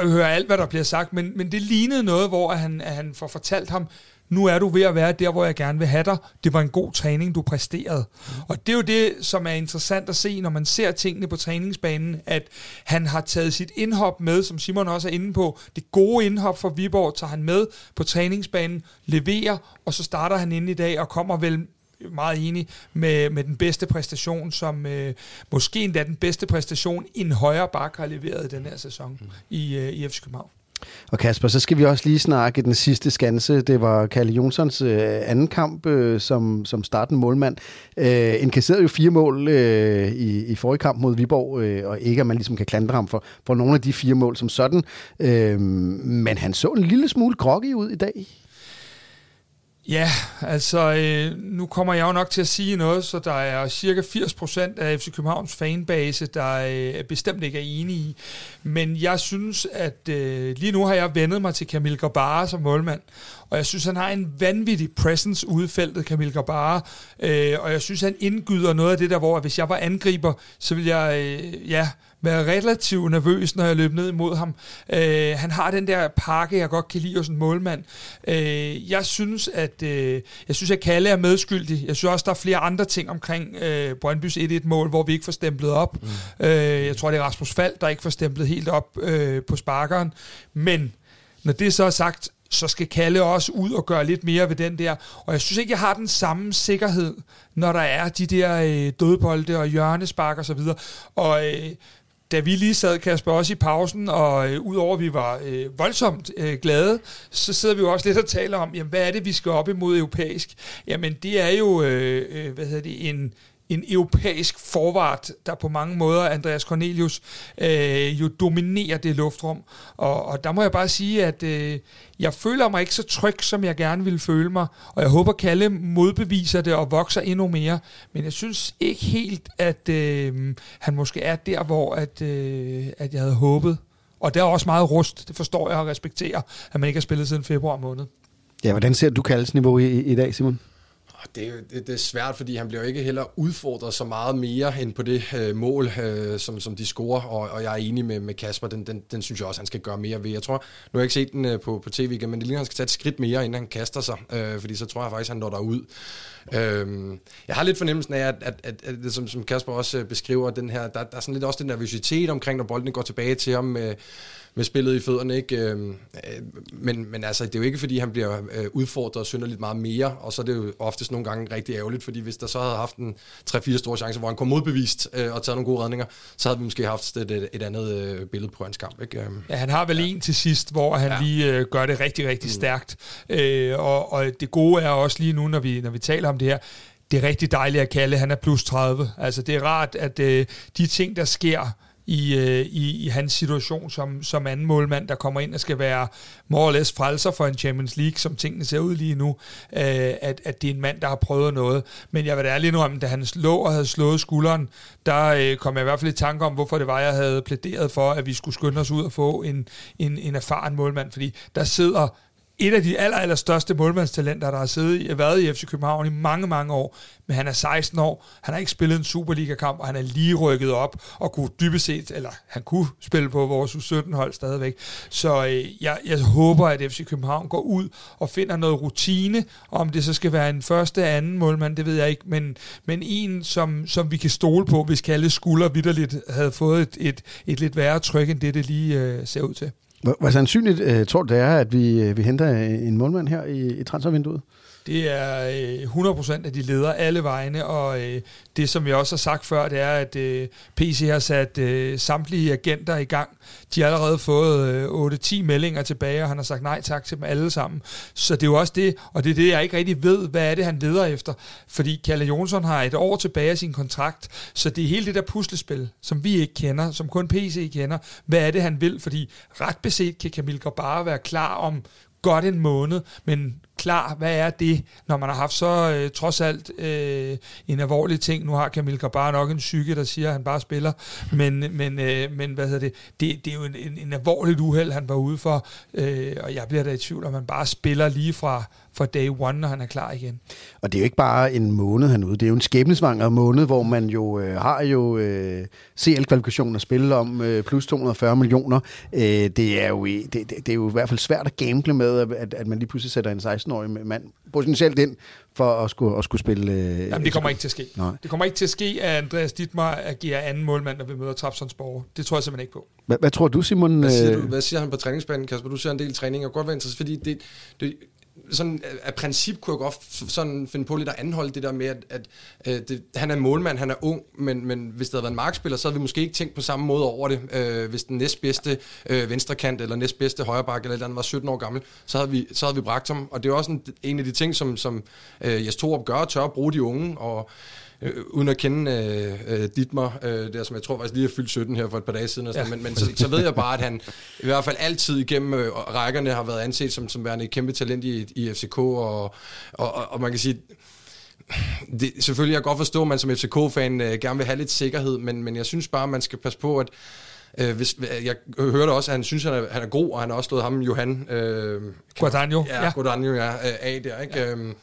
høre alt, hvad der bliver sagt, men, men det lignede noget, hvor han, han får fortalt ham, nu er du ved at være der, hvor jeg gerne vil have dig. Det var en god træning, du præsterede. Mm. Og det er jo det, som er interessant at se, når man ser tingene på træningsbanen, at han har taget sit indhop med, som Simon også er inde på. Det gode indhop for Viborg tager han med på træningsbanen, leverer, og så starter han ind i dag og kommer vel meget enig med, med den bedste præstation, som øh, måske endda den bedste præstation, en højere bak har leveret den her sæson mm. i, øh, i FC København. Og Kasper, så skal vi også lige snakke den sidste skanse. Det var Kalle Jonsons øh, anden kamp øh, som, som starten målmand. Øh, inkasserede jo fire mål øh, i, i forrige kamp mod Viborg, øh, og ikke at man ligesom kan klandre ham for, for nogle af de fire mål som sådan. Øh, men han så en lille smule groggy ud i dag. Ja, altså øh, nu kommer jeg jo nok til at sige noget, så der er cirka 80% af FC Københavns fanbase, der øh, bestemt ikke er enige i. Men jeg synes, at øh, lige nu har jeg vendet mig til Kamil Grabara som målmand, og jeg synes, han har en vanvittig presence ude feltet, Kamil Grabara, øh, og jeg synes, han indgyder noget af det der, hvor hvis jeg var angriber, så ville jeg, øh, ja, være relativt nervøs, når jeg løb ned imod ham. Øh, han har den der pakke, jeg godt kan lide hos en målmand. Øh, jeg synes, at øh, jeg synes, at Kalle er medskyldig. Jeg synes også, der er flere andre ting omkring øh, Brøndbys 1-1-mål, hvor vi ikke får stemplet op. Mm. Øh, jeg tror, det er Rasmus Fald, der ikke får stemplet helt op øh, på sparkeren. Men når det så er sagt, så skal Kalle også ud og gøre lidt mere ved den der. Og jeg synes ikke, jeg har den samme sikkerhed, når der er de der øh, dødbolde og hjørnespark og så videre. Og øh, da vi lige sad, Kasper, også i pausen, og øh, udover at vi var øh, voldsomt øh, glade, så sidder vi jo også lidt og taler om, jamen, hvad er det, vi skal op imod europæisk? Jamen, det er jo, øh, øh hvad hedder det, en en europæisk forvart, der på mange måder, Andreas Cornelius, øh, jo dominerer det luftrum. Og, og der må jeg bare sige, at øh, jeg føler mig ikke så tryg, som jeg gerne ville føle mig. Og jeg håber, Kalle modbeviser det og vokser endnu mere. Men jeg synes ikke helt, at øh, han måske er der, hvor at, øh, at jeg havde håbet. Og der er også meget rust. Det forstår jeg og respekterer, at man ikke har spillet siden februar måned. Ja, hvordan ser du Kalles niveau i, i dag, Simon? Det det, det er svært, fordi han bliver ikke heller udfordret så meget mere end på det øh, mål, øh, som, som de scorer, og, og jeg er enig med, med Kasper, den, den, den synes jeg også, han skal gøre mere ved. Jeg tror, nu har jeg ikke set den øh, på, på tv igen, men det ligner, han skal tage et skridt mere, inden han kaster sig, øh, fordi så tror jeg faktisk, han når derud. Øh, jeg har lidt fornemmelsen af, at, at, at, at det, som, som Kasper også øh, beskriver, den her, der, der er sådan lidt også den nervøsitet omkring, når bolden går tilbage til ham, øh, med spillet i fødderne. Ikke? Øh, men, men altså, det er jo ikke, fordi han bliver øh, udfordret synderligt meget mere, og så er det jo oftest nogle gange rigtig ærgerligt, fordi hvis der så havde haft en 3-4 store chancer, hvor han kom modbevist øh, og taget nogle gode redninger, så havde vi måske haft et, et andet billede på hans kamp. Ikke? Ja, han har vel ja. en til sidst, hvor han ja. lige gør det rigtig, rigtig mm. stærkt. Og, og det gode er også lige nu, når vi, når vi taler om det her, det er rigtig dejligt at kalde, han er plus 30. Altså det er rart, at øh, de ting, der sker, i, øh, i, i hans situation som, som anden målmand, der kommer ind og skal være more or less frelser for en Champions League, som tingene ser ud lige nu, øh, at, at det er en mand, der har prøvet noget. Men jeg vil da ærlig om, da han lå og havde slået skulderen, der øh, kom jeg i hvert fald i tanke om, hvorfor det var, jeg havde plæderet for, at vi skulle skynde os ud og få en, en, en erfaren målmand, fordi der sidder et af de aller, aller største målmandstalenter, der har siddet, været i FC København i mange, mange år. Men han er 16 år, han har ikke spillet en Superliga-kamp, og han er lige rykket op og kunne dybest set, eller han kunne spille på vores U17-hold stadigvæk. Så øh, jeg, jeg håber, at FC København går ud og finder noget rutine, om det så skal være en første, anden målmand, det ved jeg ikke, men, men en, som, som vi kan stole på, hvis alle skuldre vidderligt havde fået et, et, et lidt værre tryk, end det, det lige øh, ser ud til. Hvor, hvor sandsynligt øh, tror du det er, at vi, øh, vi henter en målmand her i, i transfervinduet? Det er øh, 100% at de leder alle vegne, og øh, det som jeg også har sagt før, det er, at øh, PC har sat øh, samtlige agenter i gang. De har allerede fået øh, 8-10 meldinger tilbage, og han har sagt nej tak til dem alle sammen. Så det er jo også det, og det er det, jeg ikke rigtig ved, hvad er det, han leder efter. Fordi Kalle Jonsson har et år tilbage af sin kontrakt, så det er hele det der puslespil, som vi ikke kender, som kun PC kender. Hvad er det, han vil? Fordi ret beset kan Kamil bare være klar om godt en måned, men klar, hvad er det, når man har haft så øh, trods alt øh, en alvorlig ting. Nu har Kamil bare nok en psyke, der siger, at han bare spiller, men, men, øh, men hvad hedder det, det, det er jo en, en, en alvorlig uheld, han var ude for, øh, og jeg bliver da i tvivl, om man bare spiller lige fra, fra day one, når han er klar igen. Og det er jo ikke bare en måned han ude, det er jo en skæbnesvanger måned, hvor man jo øh, har jo øh, CL-kvalifikationen at spille om, øh, plus 240 millioner. Øh, det, er jo, det, det, det er jo i hvert fald svært at gamble med, at, at man lige pludselig sætter en 16-årig mand potentielt ind for at skulle, at skulle spille... Øh, Jamen, det kommer ikke til at ske. Nej. Det kommer ikke til at ske, at Andreas Dittmar agerer anden målmand, når vi møder Trapsonsborg. Det tror jeg simpelthen ikke på. Hvad, hvad tror du, Simon? Hvad siger, du, hvad siger han på træningsbanen, Kasper? Du ser en del træning, og godt være interesseret, fordi det, det, sådan af princip kunne jeg godt sådan finde på lidt at anholde det der med, at, at, øh, det, han er målmand, han er ung, men, men hvis det havde været en markspiller, så havde vi måske ikke tænkt på samme måde over det. Øh, hvis den næstbedste øh, venstrekant eller næstbedste højreback eller, eller andet var 17 år gammel, så havde vi, så havde vi bragt ham. Og det er også en, en af de ting, som, som øh, Jes Torup gør, tør at bruge de unge, og øh, uden at kende øh, øh, Ditmer, øh, der som jeg tror faktisk lige er fyldt 17 her for et par dage siden, ja. men, men så, så ved jeg bare, at han i hvert fald altid igennem øh, rækkerne har været anset som, som værende et kæmpe talent i, i FCK, og, og, og, og man kan sige, det, selvfølgelig jeg kan godt forstå, at man som FCK-fan øh, gerne vil have lidt sikkerhed, men, men jeg synes bare, at man skal passe på, at Øh, hvis, jeg hørte også, at han synes, at han er, han er god, og han har også slået ham, Johan... Øh, Guadagno. Ja, ja. Guadagno, ja, øh, af der, ikke? Ja. Øhm,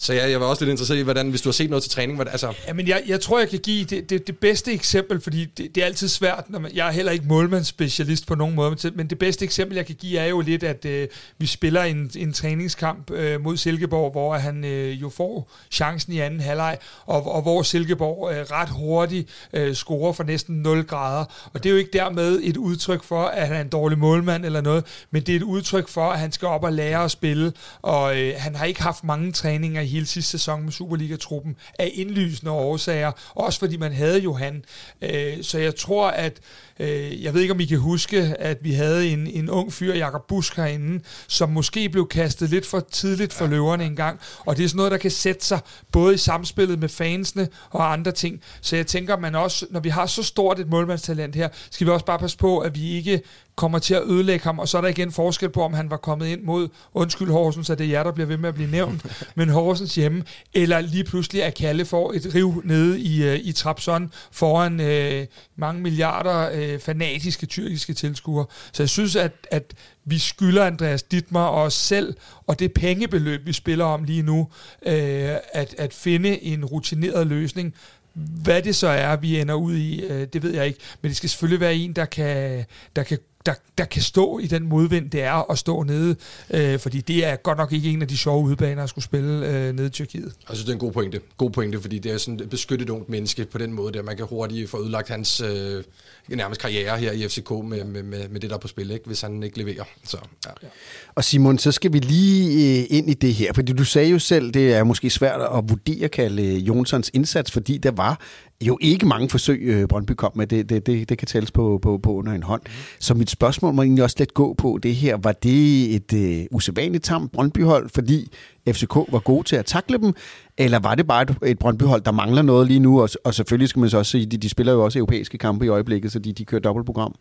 så ja, jeg var også lidt interesseret i, hvordan, hvis du har set noget til træning, hvordan, altså... Jamen, jeg, jeg tror, jeg kan give det, det, det bedste eksempel, fordi det, det er altid svært, når man, jeg er heller ikke målmandsspecialist på nogen måde, men det bedste eksempel, jeg kan give, er jo lidt, at øh, vi spiller en, en træningskamp øh, mod Silkeborg, hvor han øh, jo får chancen i anden halvleg, og, og hvor Silkeborg øh, ret hurtigt øh, scorer for næsten 0 grader. Og det er jo ikke dermed et udtryk for, at han er en dårlig målmand eller noget, men det er et udtryk for, at han skal op og lære at spille, og øh, han har ikke haft mange træninger hele sidste sæson med Superliga-truppen af indlysende årsager, også fordi man havde Johan. Øh, så jeg tror, at øh, jeg ved ikke, om I kan huske, at vi havde en, en ung fyr, Jakob Busk herinde, som måske blev kastet lidt for tidligt for løverne en gang, og det er sådan noget, der kan sætte sig både i samspillet med fansene og andre ting. Så jeg tænker, man også, når vi har så stort et målmandstalent her, skal vi også bare passe på, at vi ikke kommer til at ødelægge ham, og så er der igen forskel på, om han var kommet ind mod, undskyld Horsens, så det er jer, der bliver ved med at blive nævnt, men Horsens hjemme, eller lige pludselig at Kalle får et riv nede i, uh, i Trapson foran uh, mange milliarder øh, fanatiske tyrkiske tilskuere. Så jeg synes, at, at vi skylder Andreas Dittmar og os selv, og det pengebeløb, vi spiller om lige nu, øh, at, at finde en rutineret løsning, hvad det så er, vi ender ud i, øh, det ved jeg ikke. Men det skal selvfølgelig være en, der kan, der kan der, der kan stå i den modvind, det er at stå nede, øh, fordi det er godt nok ikke en af de sjove udbaner at skulle spille øh, nede i Tyrkiet. Jeg synes, det er en god pointe. God pointe, fordi det er sådan et beskyttet ungt menneske på den måde, der man kan hurtigt få udlagt hans øh, nærmest karriere her i FCK med, med, med, med det, der er på spil, ikke? hvis han ikke leverer. Så, ja. Og Simon, så skal vi lige øh, ind i det her, fordi du sagde jo selv, det er måske svært at vurdere Kalle Jonsons indsats, fordi der var jo ikke mange forsøg, øh, Brøndby kom med. Det, det, det, det kan tælles på, på, på under en hånd. Mm. Så mit spørgsmål må egentlig også lidt gå på det her. Var det et øh, usædvanligt tam Brøndby-hold, fordi FCK var gode til at takle dem? Eller var det bare et, et Brøndby-hold, der mangler noget lige nu? Og, og selvfølgelig skal man så også sige, de, de spiller jo også europæiske kampe i øjeblikket, så de, de kører dobbeltprogram.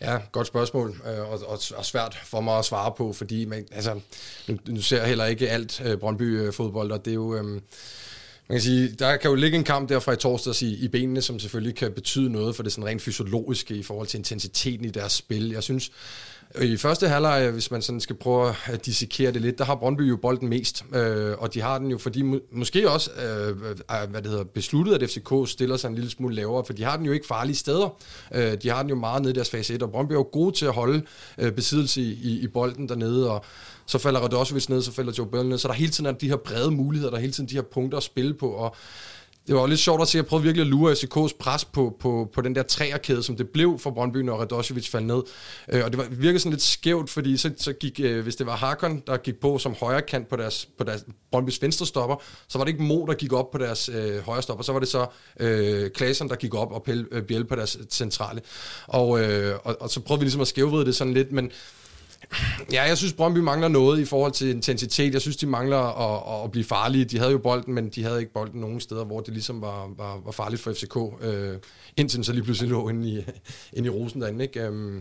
Ja, godt spørgsmål, øh, og, og, og svært for mig at svare på, fordi man, altså, nu, nu ser jeg heller ikke alt øh, Brøndby-fodbold, og det er jo... Øh, man kan sige, der kan jo ligge en kamp derfra i torsdags i, i benene, som selvfølgelig kan betyde noget for det sådan rent fysiologiske i forhold til intensiteten i deres spil. Jeg synes, i første halvleg, hvis man sådan skal prøve at dissekere det lidt, der har Brøndby jo bolden mest, øh, og de har den jo, fordi må, måske også øh, øh, hvad det hedder, besluttet, at FCK stiller sig en lille smule lavere, for de har den jo ikke farlige steder. Øh, de har den jo meget nede i deres fase 1, og Brøndby er jo gode til at holde øh, besiddelse i, i, i bolden dernede, og så falder Radosovic ned, så falder Joe Bell ned, så der hele tiden er de her brede muligheder, der er hele tiden de her punkter at spille på, og det var lidt sjovt at se, jeg prøvede virkelig at lure FCK's pres på, på, på den der træerkæde, som det blev for Brøndby, når Radosevic faldt ned. Øh, og det var, virkede sådan lidt skævt, fordi så, så gik, øh, hvis det var Harkon, der gik på som højre kant på deres, på deres Brøndbys venstre stopper, så var det ikke Mo, der gik op på deres øh, højre stopper, så var det så øh, Klaasen, der gik op og Pelle, øh, Biel på deres centrale. Og, øh, og, og så prøvede vi ligesom at skævvride det sådan lidt, men Ja, jeg synes, Brøndby mangler noget i forhold til intensitet. Jeg synes, de mangler at, at blive farlige. De havde jo bolden, men de havde ikke bolden nogen steder, hvor det ligesom var, var, var farligt for FCK. Øh, indtil den så lige pludselig lå inde i, inde i rosen derinde. Ikke? Øh,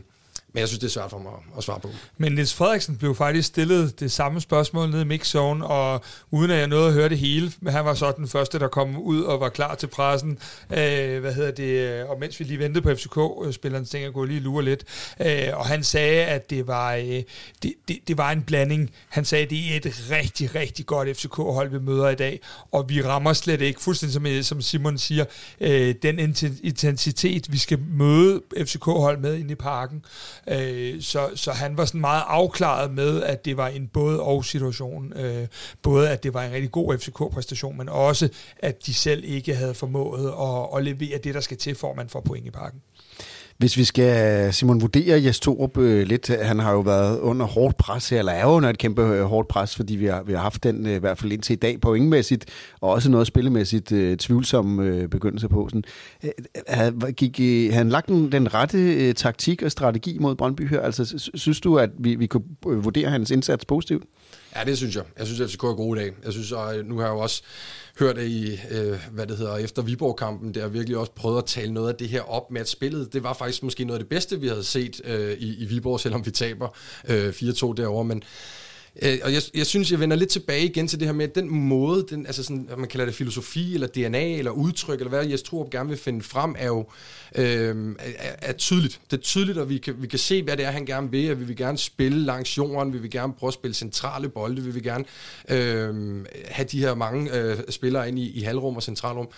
men jeg synes, det er svært for mig at svare på. Men Niels Frederiksen blev faktisk stillet det samme spørgsmål nede i mixzone, og uden at jeg nåede at høre det hele, men han var så den første, der kom ud og var klar til pressen. Øh, hvad hedder det? Og mens vi lige ventede på FCK-spilleren, øh, tænkte jeg, gå lige lure lidt. Øh, og han sagde, at det var, øh, det, det, det var en blanding. Han sagde, at det er et rigtig, rigtig godt FCK-hold, vi møder i dag, og vi rammer slet ikke, fuldstændig som, øh, som Simon siger, øh, den intensitet, vi skal møde FCK-hold med ind i parken. Øh, så, så han var sådan meget afklaret med, at det var en både og situation. Øh, både at det var en rigtig god FCK-præstation, men også at de selv ikke havde formået at, at levere det, der skal til, for at man får point i parken. Hvis vi skal, øh, Simon, vurdere Jes Torup øh, lidt, øh, han har jo været under hårdt pres her, eller er jo under et kæmpe øh, hårdt pres, fordi vi har, vi har haft den øh, i hvert fald indtil i dag pointmæssigt, og også noget spillemæssigt øh, tvivlsom øh, begyndelse på. Sådan. Øh, gik, øh, han lagt den, den rette øh, taktik og strategi mod Brøndby her? Altså, synes du, at vi, vi kunne øh, vurdere hans indsats positivt? Ja, det synes jeg. Jeg synes, at FCK er gode i dag. Jeg synes, og nu har jeg jo også hørt i, øh, hvad det hedder, efter Viborg-kampen, der virkelig også prøvet at tale noget af det her op med, at spillet, det var faktisk måske noget af det bedste, vi havde set øh, i, i Viborg, selvom vi taber øh, 4-2 derovre, men Øh, og jeg, jeg synes, jeg vender lidt tilbage igen til det her med, at den måde, den, altså sådan, man kalder det filosofi, eller DNA, eller udtryk, eller hvad jeg tror gerne vil finde frem, er jo øh, er, er tydeligt. Det er tydeligt, at vi kan, vi kan se, hvad det er, han gerne vil, at vi vil gerne spille langs jorden, vi vil gerne prøve at spille centrale bolde, vi vil gerne øh, have de her mange øh, spillere ind i, i halvrum og centralrum.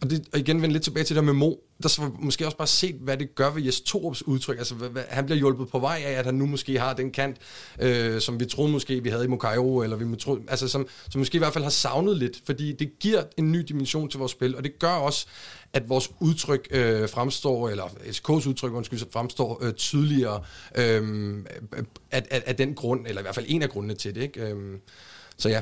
Og, det, og igen vende lidt tilbage til det med Mo, der så måske også bare set, hvad det gør ved Jes Torups udtryk. Altså, hvad, hvad, han bliver hjulpet på vej af, at han nu måske har den kant, øh, som vi troede måske, vi havde i Mokairo, eller vi troede, altså, som, som måske i hvert fald har savnet lidt, fordi det giver en ny dimension til vores spil, og det gør også, at vores udtryk øh, fremstår, eller SK's udtryk, undskyld, fremstår øh, tydeligere øh, af, af, af den grund, eller i hvert fald en af grundene til det. Ikke? Øh, så ja,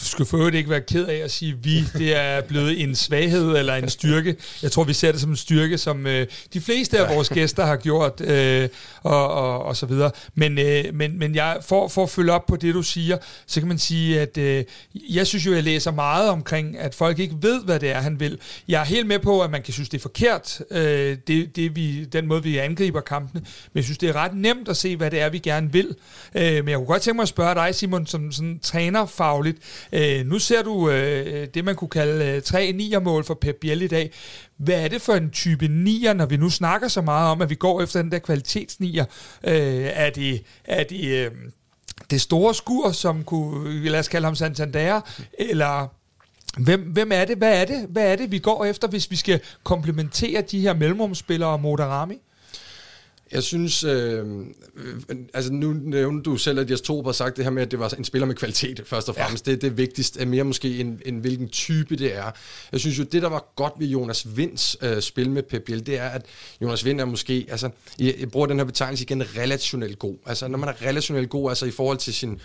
du skal for ikke være ked af at sige, at vi det er blevet en svaghed eller en styrke. Jeg tror, vi ser det som en styrke, som øh, de fleste af vores gæster har gjort, øh, og, og, og så videre. Men, øh, men, men jeg, for, for at følge op på det, du siger, så kan man sige, at øh, jeg synes jo, jeg læser meget omkring, at folk ikke ved, hvad det er, han vil. Jeg er helt med på, at man kan synes, det er forkert, øh, det, det vi, den måde, vi angriber kampene, men jeg synes, det er ret nemt at se, hvad det er, vi gerne vil. Øh, men jeg kunne godt tænke mig at spørge dig, Simon, som sådan trænerfagligt, Øh, nu ser du øh, det, man kunne kalde øh, tre niermål for Pep Biel i dag. Hvad er det for en type nier, når vi nu snakker så meget om, at vi går efter den der kvalitetsnier? Øh, er det, er det øh, det store skur, som kunne, lad os kalde ham Santander, eller Hvem, hvem er det? Hvad er det? Hvad er det, vi går efter, hvis vi skal komplementere de her mellemrumsspillere og Modarami? Jeg synes, øh, altså nu nævnte du selv, at Jes Torup har sagt det her med, at det var en spiller med kvalitet, først og fremmest. Ja. Det, det er vigtigst, er mere måske end, end hvilken type det er. Jeg synes jo, det der var godt ved Jonas Vinds øh, spil med Biel, det er, at Jonas Vind er måske, altså, jeg, jeg bruger den her betegnelse igen, relationelt god. Altså, når man er relationelt god, altså i forhold til sin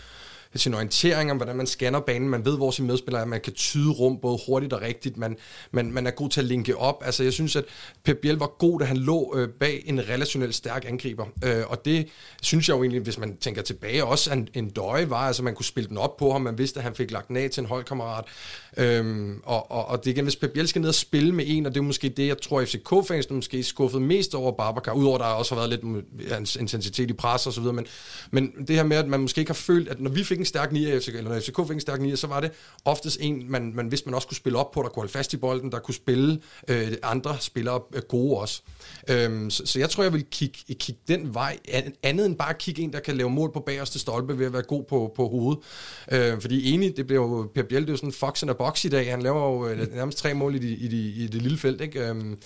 sin orientering om, hvordan man scanner banen. Man ved, hvor sin medspiller er. Man kan tyde rum både hurtigt og rigtigt. Man, man, man er god til at linke op. Altså, jeg synes, at Pep Biel var god, da han lå øh, bag en relationelt stærk angriber. Øh, og det synes jeg jo egentlig, hvis man tænker tilbage, også en, en døje var. Altså, man kunne spille den op på ham. Man vidste, at han fik lagt den af til en holdkammerat. Øhm, og, og, og det igen, hvis Pep Biel skal ned og spille med en, og det er måske det, jeg tror, FCK-fans måske skuffet mest over Babacar, udover der også har været lidt intensitet i pres og så videre, men, men det her med, at man måske ikke har følt, at når vi fik en stærk nier, eller når FCK fik en stærk nier, så var det oftest en, man, man vidste, man også kunne spille op på, der kunne holde fast i bolden, der kunne spille øh, andre spillere øh, gode også. Øhm, så, så jeg tror, jeg vil kigge, kigge den vej, andet end bare kigge en, der kan lave mål på bagerste stolpe ved at være god på, på hovedet. Øh, fordi enig, det bliver jo, Per Biel, det er jo sådan en fox in a box i dag, han laver jo øh, nærmest tre mål i, de, i, de, i det lille felt, ikke? Øhm,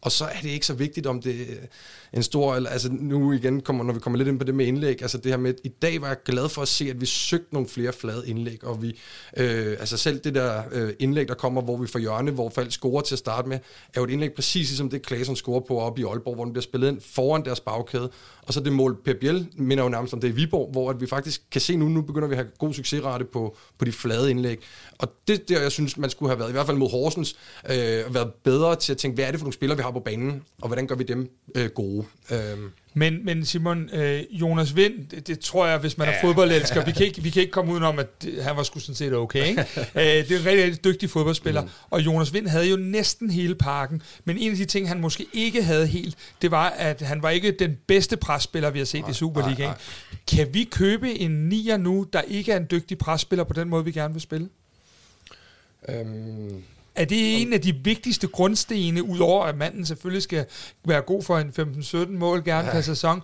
og så er det ikke så vigtigt, om det en stor... Altså nu igen, kommer, når vi kommer lidt ind på det med indlæg, altså det her med, i dag var jeg glad for at se, at vi søgte nogle flere flade indlæg, og vi, øh, altså selv det der øh, indlæg, der kommer, hvor vi får hjørne, hvor folk scorer til at starte med, er jo et indlæg præcis ligesom det, Klaasen scorer på op i Aalborg, hvor den bliver spillet ind foran deres bagkæde, og så det mål, Per Biel minder jo nærmest om det i Viborg, hvor at vi faktisk kan se nu, nu begynder vi at have god succesrate på, på de flade indlæg. Og det der, jeg synes, man skulle have været, i hvert fald mod Horsens, øh, været bedre til at tænke, hvad er det for nogle spillere, vi har på banen, og hvordan gør vi dem øh, gode. Øh. Men, men Simon, øh, Jonas Vind, det, det tror jeg, hvis man ja. er fodboldelsker, vi kan, ikke, vi kan ikke komme udenom, at det, han var sgu sådan set okay. Ikke? øh, det er en rigtig, rigtig dygtig fodboldspiller. Mm. Og Jonas Vind havde jo næsten hele parken. Men en af de ting, han måske ikke havde helt, det var, at han var ikke den bedste presspiller, vi har set nej, i Superligaen. Kan vi købe en nier nu, der ikke er en dygtig presspiller på den måde, vi gerne vil spille? Øhm, er det en af de vigtigste grundstene, udover at manden selvfølgelig skal være god for en 15-17 mål gerne ja. per sæson,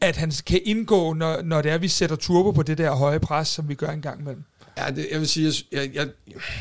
at han kan indgå, når, når det er, at vi sætter turbo på det der høje pres, som vi gør en gang imellem? Ja, det, jeg vil sige, jeg, jeg,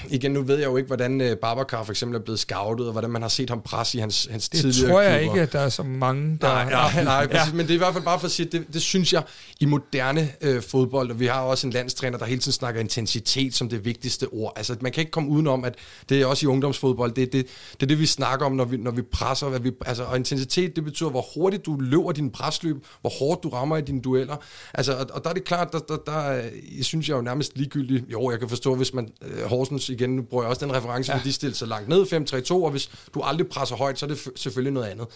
igen, nu ved jeg jo ikke, hvordan uh, Babacar for eksempel er blevet scoutet, og hvordan man har set ham presse i hans, hans det tidligere Det tror jeg klubber. ikke, at der er så mange, der... Nej, nej, nej præcis, ja. men det er i hvert fald bare for at sige, at det, det synes jeg i moderne uh, fodbold, og vi har også en landstræner, der hele tiden snakker intensitet som det vigtigste ord. Altså, man kan ikke komme udenom, at det er også i ungdomsfodbold, det, det, det er det, vi snakker om, når vi, når vi presser. Hvad vi, altså, og intensitet, det betyder, hvor hurtigt du løber din presløb, hvor hårdt du rammer i dine dueller. Altså, og, og der er det klart, der, der, der, der jeg synes jeg jo nærmest ligegyldigt, jo, jeg kan forstå, hvis man, uh, Horsens igen, nu bruger jeg også den reference, ja. de stiller sig langt ned, 5-3-2, og hvis du aldrig presser højt, så er det selvfølgelig noget andet.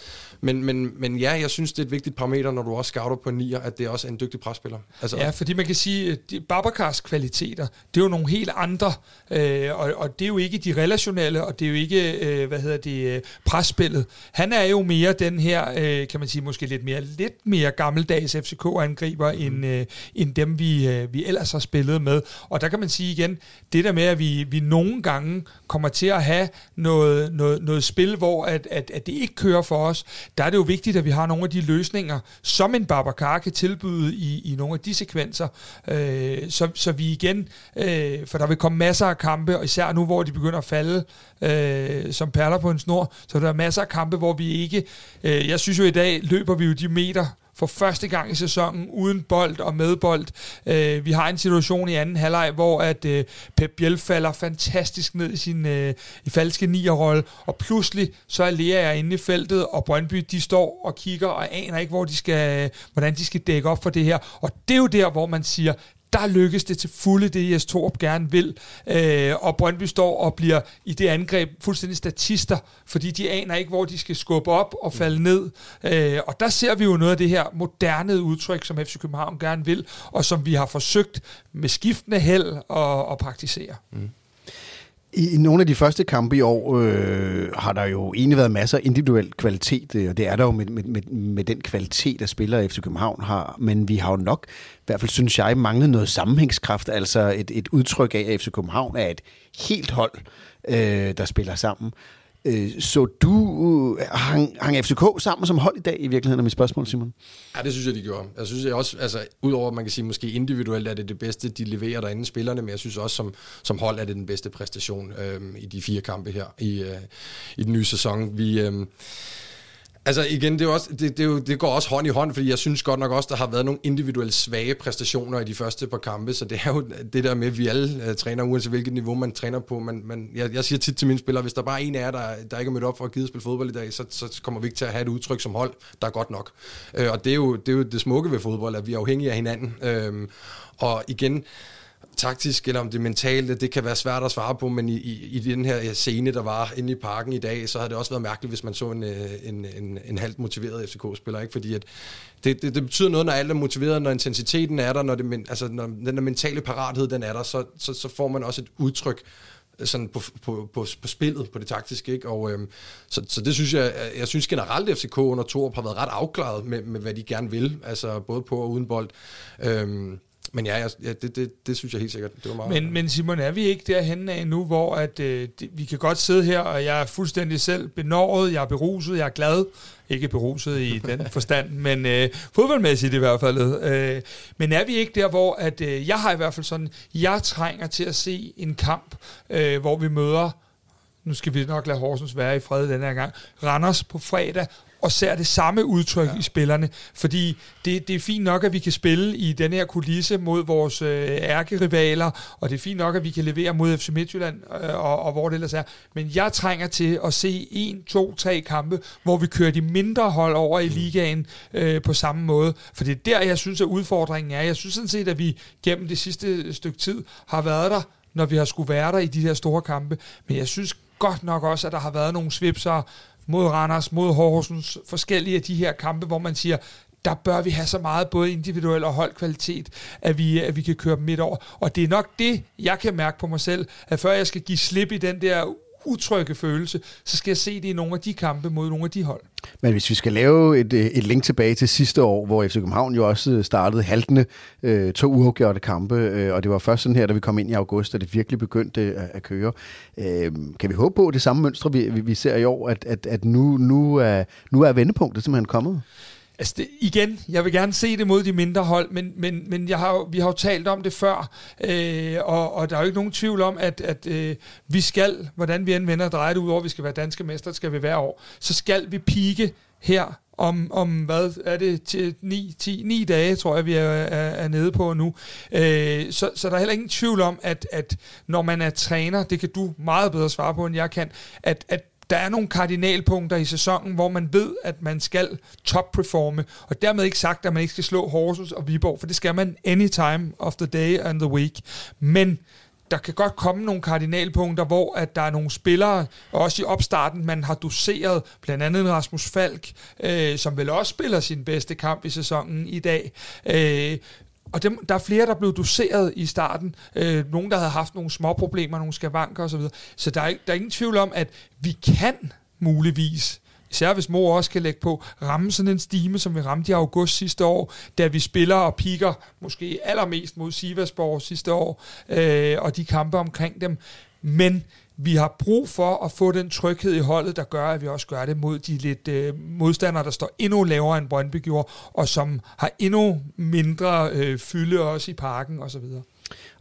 Men, men, men ja, jeg synes, det er et vigtigt parameter, når du også scouter på nier, at det også er en dygtig presspiller. Altså, ja, fordi man kan sige, at Babakars kvaliteter, det er jo nogle helt andre, øh, og, og det er jo ikke de relationelle, og det er jo ikke, øh, hvad hedder det, øh, presspillet. Han er jo mere den her, øh, kan man sige, måske lidt mere, lidt mere gammeldags FCK-angriber, mm. end, øh, end dem, vi, øh, vi ellers har spillet med. Og der kan man sige igen, det der med, at vi, vi nogle gange kommer til at have noget, noget, noget spil, hvor at, at, at det ikke kører for os, der er det jo vigtigt, at vi har nogle af de løsninger, som en Babacar kan tilbyde i, i nogle af de sekvenser, øh, så, så vi igen, øh, for der vil komme masser af kampe, og især nu, hvor de begynder at falde øh, som perler på en snor, så der er masser af kampe, hvor vi ikke, øh, jeg synes jo i dag, løber vi jo de meter, for første gang i sæsonen uden bold og med bold. Øh, vi har en situation i anden halvleg, hvor at øh, Pep Biel falder fantastisk ned i sin øh, i falske nierrolle, og pludselig så er Lea inde i feltet, og Brøndby de står og kigger og aner ikke, hvor de skal, øh, hvordan de skal dække op for det her. Og det er jo der, hvor man siger, der lykkes det til fulde, det Jes Torp gerne vil. Øh, og Brøndby står og bliver i det angreb fuldstændig statister, fordi de aner ikke, hvor de skal skubbe op og falde ned. Øh, og der ser vi jo noget af det her moderne udtryk, som FC København gerne vil, og som vi har forsøgt med skiftende held at, at praktisere. Mm. I nogle af de første kampe i år øh, har der jo egentlig været masser af individuel kvalitet, øh, og det er der jo med, med, med, med den kvalitet, der spiller FC København har, men vi har jo nok, i hvert fald synes jeg, manglet noget sammenhængskraft, altså et, et udtryk af, at FC København er et helt hold, øh, der spiller sammen. Øh, så du øh, hang, hang FCK sammen som hold i dag i virkeligheden, er mit spørgsmål, Simon? Ja, det synes jeg, de gjorde. Jeg synes jeg også, altså, udover at man kan sige, måske individuelt er det det bedste, de leverer derinde spillerne, men jeg synes også, som, som hold er det den bedste præstation øh, i de fire kampe her i, øh, i den nye sæson. Vi... Øh, Altså igen, det, er også, det, det, er jo, det går også hånd i hånd, fordi jeg synes godt nok også, der har været nogle individuelle svage præstationer i de første par kampe, så det er jo det der med, at vi alle uh, træner, uanset hvilket niveau man træner på. Man, man, jeg, jeg siger tit til mine spillere, hvis der bare er en af jer, der, der ikke er mødt op for at give spille fodbold i dag, så, så kommer vi ikke til at have et udtryk som hold, der er godt nok. Uh, og det er, jo, det er jo det smukke ved fodbold, at vi er afhængige af hinanden. Uh, og igen, taktisk, eller om det mentale, det kan være svært at svare på, men i, i, i den her øh, scene, der var inde i parken i dag, så havde det også været mærkeligt, hvis man så en, øh, en, en, en halvt motiveret FCK-spiller, ikke? fordi at det, det, det betyder noget, når alt er motiveret, når intensiteten er der, når, det, altså, når den der mentale parathed den er der, så, så, så får man også et udtryk øh, sådan på, på, på, på spillet, på det taktiske. Ikke? Og, øhm, så, så det synes jeg, jeg synes generelt, at FCK under Torp har været ret afklaret med, med, hvad de gerne vil, altså både på og uden bold. Øhm, men ja, jeg, ja det, det, det synes jeg helt sikkert. Det var meget, men, men Simon, er vi ikke derhen af nu, hvor at, øh, det, vi kan godt sidde her, og jeg er fuldstændig selv benåret, jeg er beruset, jeg er glad. Ikke beruset i den forstand, men øh, fodboldmæssigt i hvert fald. Øh, men er vi ikke der, hvor at, øh, jeg har i hvert fald sådan, jeg trænger til at se en kamp, øh, hvor vi møder nu skal vi nok lade Horsens være i fred den her gang, Randers på fredag, og ser det samme udtryk ja. i spillerne. Fordi det, det er fint nok, at vi kan spille i den her kulisse mod vores øh, ærkerivaler, og det er fint nok, at vi kan levere mod FC Midtjylland, øh, og, og hvor det ellers er. Men jeg trænger til at se en, to, tre kampe, hvor vi kører de mindre hold over i ligaen øh, på samme måde. For det er der, jeg synes, at udfordringen er. Jeg synes sådan set, at vi gennem det sidste stykke tid har været der, når vi har skulle være der i de her store kampe. Men jeg synes godt nok også, at der har været nogle svipser mod Randers, mod Horsens, forskellige af de her kampe, hvor man siger, der bør vi have så meget både individuel og holdkvalitet, at vi, at vi kan køre dem midt over. Og det er nok det, jeg kan mærke på mig selv, at før jeg skal give slip i den der utrygge følelse, så skal jeg se det i nogle af de kampe mod nogle af de hold. Men hvis vi skal lave et, øh, et link tilbage til sidste år, hvor FC København jo også øh, startede haltende øh, to uafgjorte kampe, øh, og det var først sådan her, da vi kom ind i august, at det virkelig begyndte at, at køre. Øh, kan vi håbe på det samme mønstre, vi, vi ser i år, at, at, at nu, nu, er, nu er vendepunktet simpelthen kommet? Altså det, igen, jeg vil gerne se det mod de mindre hold, men, men, men jeg har, vi har jo talt om det før, øh, og, og der er jo ikke nogen tvivl om, at, at øh, vi skal, hvordan vi end vender og drejer det ud over, vi skal være danske mester, skal vi hver år, så skal vi pike her om, om hvad er det, til 9, 10, 9 dage, tror jeg, vi er, er, er nede på nu. Øh, så, så der er heller ingen tvivl om, at, at når man er træner, det kan du meget bedre svare på, end jeg kan, at, at der er nogle kardinalpunkter i sæsonen, hvor man ved, at man skal top-performe, og dermed ikke sagt, at man ikke skal slå Horsens og Viborg, for det skal man anytime of the day and the week. Men der kan godt komme nogle kardinalpunkter, hvor at der er nogle spillere, også i opstarten, man har doseret, blandt andet Rasmus Falk, øh, som vel også spiller sin bedste kamp i sæsonen i dag. Øh, og dem, der er flere, der blev doseret i starten. Øh, nogen, der havde haft nogle små problemer, nogle skavanker osv. Så der er, der er ingen tvivl om, at vi kan muligvis især hvis mor også kan lægge på, ramme sådan en stime, som vi ramte i august sidste år, da vi spiller og piker måske allermest mod Sivasborg sidste år, øh, og de kampe omkring dem. Men vi har brug for at få den tryghed i holdet, der gør, at vi også gør det mod de lidt øh, modstandere, der står endnu lavere end Brøndby gjorde, og som har endnu mindre øh, fylde også i parken osv.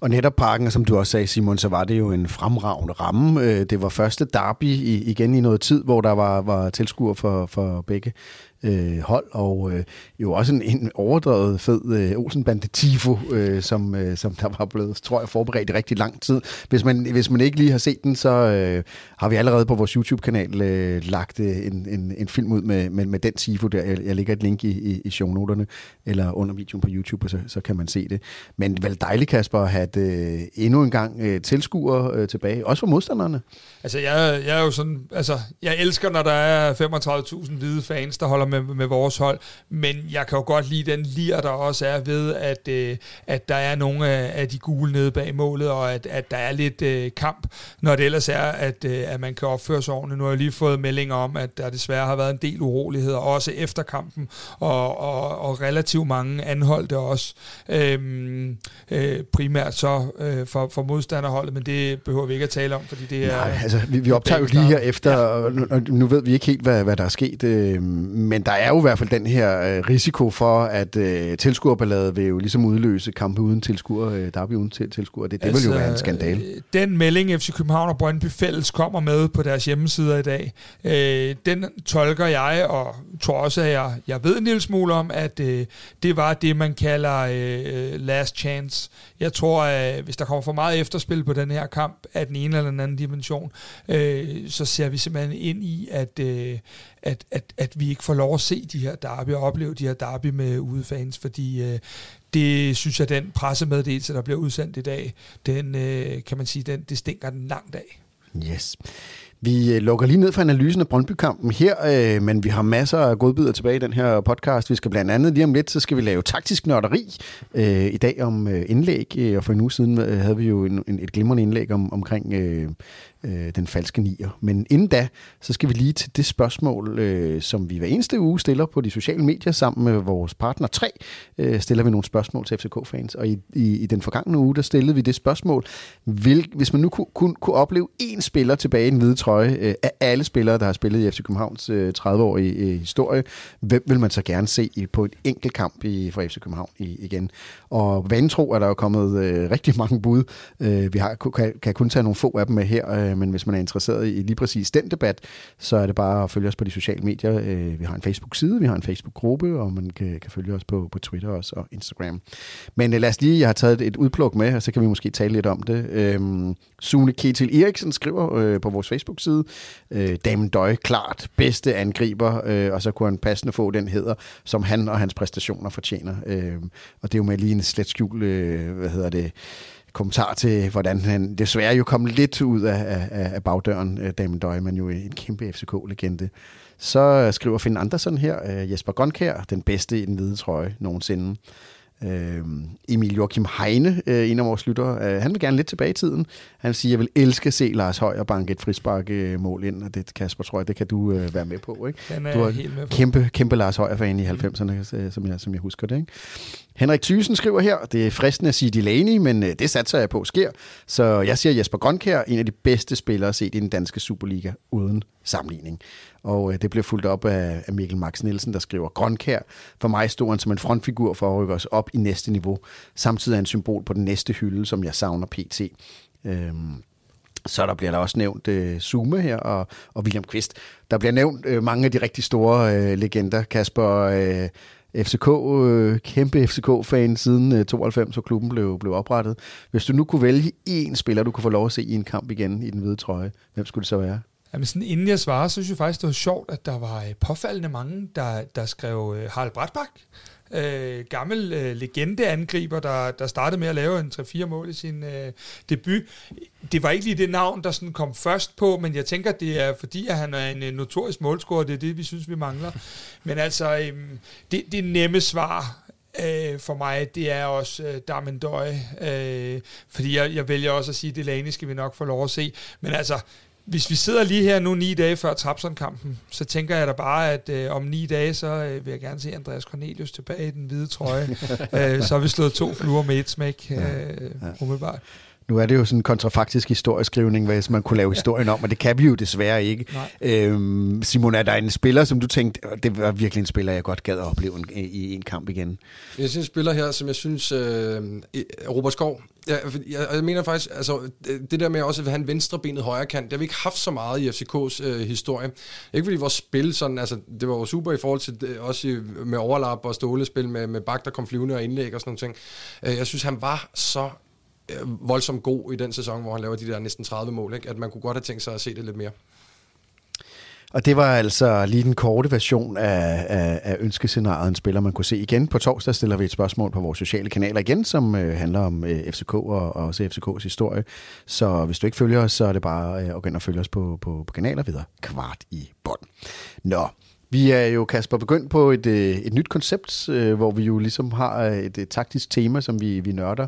Og netop parken, som du også sagde, Simon, så var det jo en fremragende ramme. Øh, det var første derby igen i noget tid, hvor der var, var tilskuer for, for begge øh, hold, og øh, jo også en, en overdrevet fed øh, Olsenbande Tifo, øh, som, øh, som der var blevet, tror jeg, forberedt i rigtig lang tid. Hvis man, hvis man ikke lige har set den, så øh, har vi allerede på vores YouTube-kanal øh, lagt øh, en, en, en film ud med, med, med den Tifo der. Jeg, jeg lægger et link i, i, i shownoterne, eller under videoen på YouTube, så, så kan man se det. Men vel dejligt, Kasper, at have øh, endnu en gang øh, tilskuer øh, tilbage, også for modstanderne. Altså, jeg, jeg er jo sådan, altså, jeg elsker, når der er 35.000 hvide fans, der holder med, med vores hold, men jeg kan jo godt lide den lir, der også er ved, at, øh, at der er nogle af, af de gule nede bag målet, og at, at der er lidt øh, kamp, når det ellers er, at, øh, at man kan opføre sig ordentligt. Nu har jeg lige fået meldinger om, at der desværre har været en del uroligheder, også efter kampen, og, og, og relativt mange anholdte også, øhm, øh, primært så øh, for, for modstanderholdet, men det behøver vi ikke at tale om, fordi det er... Nej, altså, vi, vi optager jo lige her efter, ja. og nu, nu ved vi ikke helt, hvad, hvad der er sket, øh, men der er jo i hvert fald den her øh, risiko for, at øh, tilskuerballade vil jo ligesom udløse kampe uden tilskuer, øh, derby uden til, tilskuer. Det, det altså, vil jo være en skandal. Øh, den melding FC København og Brøndby Fælles kommer med på deres hjemmesider i dag, øh, den tolker jeg, og tror også, at jeg, jeg ved en lille smule om, at øh, det var det, man kalder øh, last chance. Jeg tror, at hvis der kommer for meget efterspil på den her kamp af den ene eller den anden dimension, øh, så ser vi simpelthen ind i, at, øh, at, at, at vi ikke får lov at se de her derby og opleve de her derby med udefans, fordi øh, det synes jeg, den pressemeddelelse, der bliver udsendt i dag, den øh, kan man sige, den, det stinker den langt af. Yes. Vi øh, lukker lige ned for analysen af Brøndby-kampen her, øh, men vi har masser af godbidder tilbage i den her podcast. Vi skal blandt andet lige om lidt, så skal vi lave taktisk nørderi øh, i dag om øh, indlæg, øh, og for en uge siden øh, havde vi jo en, en, et glimrende indlæg om, omkring øh, øh, den falske nier. Men inden da, så skal vi lige til det spørgsmål, øh, som vi hver eneste uge stiller på de sociale medier sammen med vores partner 3. Øh, stiller vi nogle spørgsmål til FCK-fans, og i, i, i den forgangne uge, der stillede vi det spørgsmål, vil, hvis man nu kunne, kunne, kunne opleve én spiller tilbage i en hvide trøje, øh, af alle spillere, der har spillet i FC Københavns øh, 30-årige øh, historie, hvem vil man så gerne se i, på en enkelt kamp i, for FC København i, igen? Og vantro er der jo kommet øh, rigtig mange bud. Øh, vi har, kan, kan kun tage nogle få af dem med her, øh, Øh, men hvis man er interesseret i lige præcis den debat, så er det bare at følge os på de sociale medier. Øh, vi har en Facebook-side, vi har en Facebook-gruppe, og man kan, kan følge os på, på Twitter også og Instagram. Men øh, lad os lige, jeg har taget et udpluk med, og så kan vi måske tale lidt om det. Øh, Sune Ketil Eriksen skriver øh, på vores Facebook-side, øh, Damen Døj, klart bedste angriber, øh, og så kunne han passende få den hedder, som han og hans præstationer fortjener. Øh, og det er jo med lige en slet skjul, øh, hvad hedder det, kommentar til, hvordan han desværre jo kom lidt ud af, af, af bagdøren, øh, Damen Døj, men jo en kæmpe FCK-legende. Så skriver Finn Andersen her, øh, Jesper Gonkær, den bedste i den hvide trøje nogensinde. Øh, Emil Joachim Heine, øh, en af vores lyttere, øh, han vil gerne lidt tilbage i tiden. Han siger, jeg vil elske at se Lars Højer banke et frispark-mål ind, og det, Kasper, tror jeg, det kan du øh, være med på. Ikke? Den er du er helt med på. kæmpe, kæmpe Lars Højer-fan i 90'erne, øh, som jeg, som jeg husker det. Ikke? Henrik Thyssen skriver her, det er fristende at sige Delaney, men øh, det satser jeg på sker. Så jeg siger Jesper Grønkær, en af de bedste spillere set i den danske Superliga, uden sammenligning. Og øh, det blev fuldt op af, Mikkel Max Nielsen, der skriver, Grønkær, for mig stod han som en frontfigur for at rykke os op i næste niveau. Samtidig er han symbol på den næste hylde, som jeg savner pt. Øhm, så der bliver der også nævnt øh, Zuma her og, og William Kvist. Der bliver nævnt øh, mange af de rigtig store øh, legender. Kasper, øh, FCK, øh, kæmpe FCK-fan siden øh, 92, hvor klubben blev, blev oprettet. Hvis du nu kunne vælge én spiller, du kunne få lov at se i en kamp igen i den hvide trøje, hvem skulle det så være? Jamen sådan, inden jeg svarer, så synes jeg faktisk, det var sjovt, at der var øh, påfaldende mange, der, der skrev øh, Harald Bratbak. Øh, gammel øh, legendeangriber, der, der startede med at lave en 3-4 mål i sin øh, debut. Det var ikke lige det navn, der sådan kom først på, men jeg tænker, det er fordi, at han er en øh, notorisk målscorer. Det er det, vi synes, vi mangler. Men altså, øh, det, det nemme svar øh, for mig, det er også øh, Darmendøj. Øh, fordi jeg, jeg vælger også at sige, at Delaney skal vi nok få lov at se. Men altså, hvis vi sidder lige her nu ni dage før Trapson-kampen, så tænker jeg da bare, at øh, om ni dage, så øh, vil jeg gerne se Andreas Cornelius tilbage i den hvide trøje. øh, så har vi slået to fluer med et smæk, øh, ja. umiddelbart. Nu er det jo sådan en kontrafaktisk historieskrivning, hvis man kunne lave historien om, og det kan vi jo desværre ikke. Øhm, Simon, er der en spiller, som du tænkte, det var virkelig en spiller, jeg godt gad at opleve en, i en kamp igen? Jeg synes en spiller her, som jeg synes, øh, Robert Skov, Ja, jeg, jeg mener faktisk, altså, det der med også at have en venstrebenet højre kant, det har vi ikke haft så meget i FCK's øh, historie. Ikke fordi vores spil sådan, altså, det var jo super i forhold til det, også i, med overlap og stålespil med, med bak, der kom flyvende og indlæg og sådan nogle ting. Øh, jeg synes, han var så øh, Øh, voldsomt god i den sæson, hvor han laver de der næsten 30 mål, ikke? at man kunne godt have tænkt sig at se det lidt mere. Og det var altså lige den korte version af, af, af ønskescenariet, en spiller man kunne se igen. På torsdag stiller vi et spørgsmål på vores sociale kanaler igen, som øh, handler om øh, FCK og, og også FCKs historie. Så hvis du ikke følger os, så er det bare øh, at gå ind og følge os på, på, på kanaler videre. Kvart i bånd. Nå, vi er jo, Kasper, begyndt på et, øh, et nyt koncept, øh, hvor vi jo ligesom har øh, et, et taktisk tema, som vi, vi nørder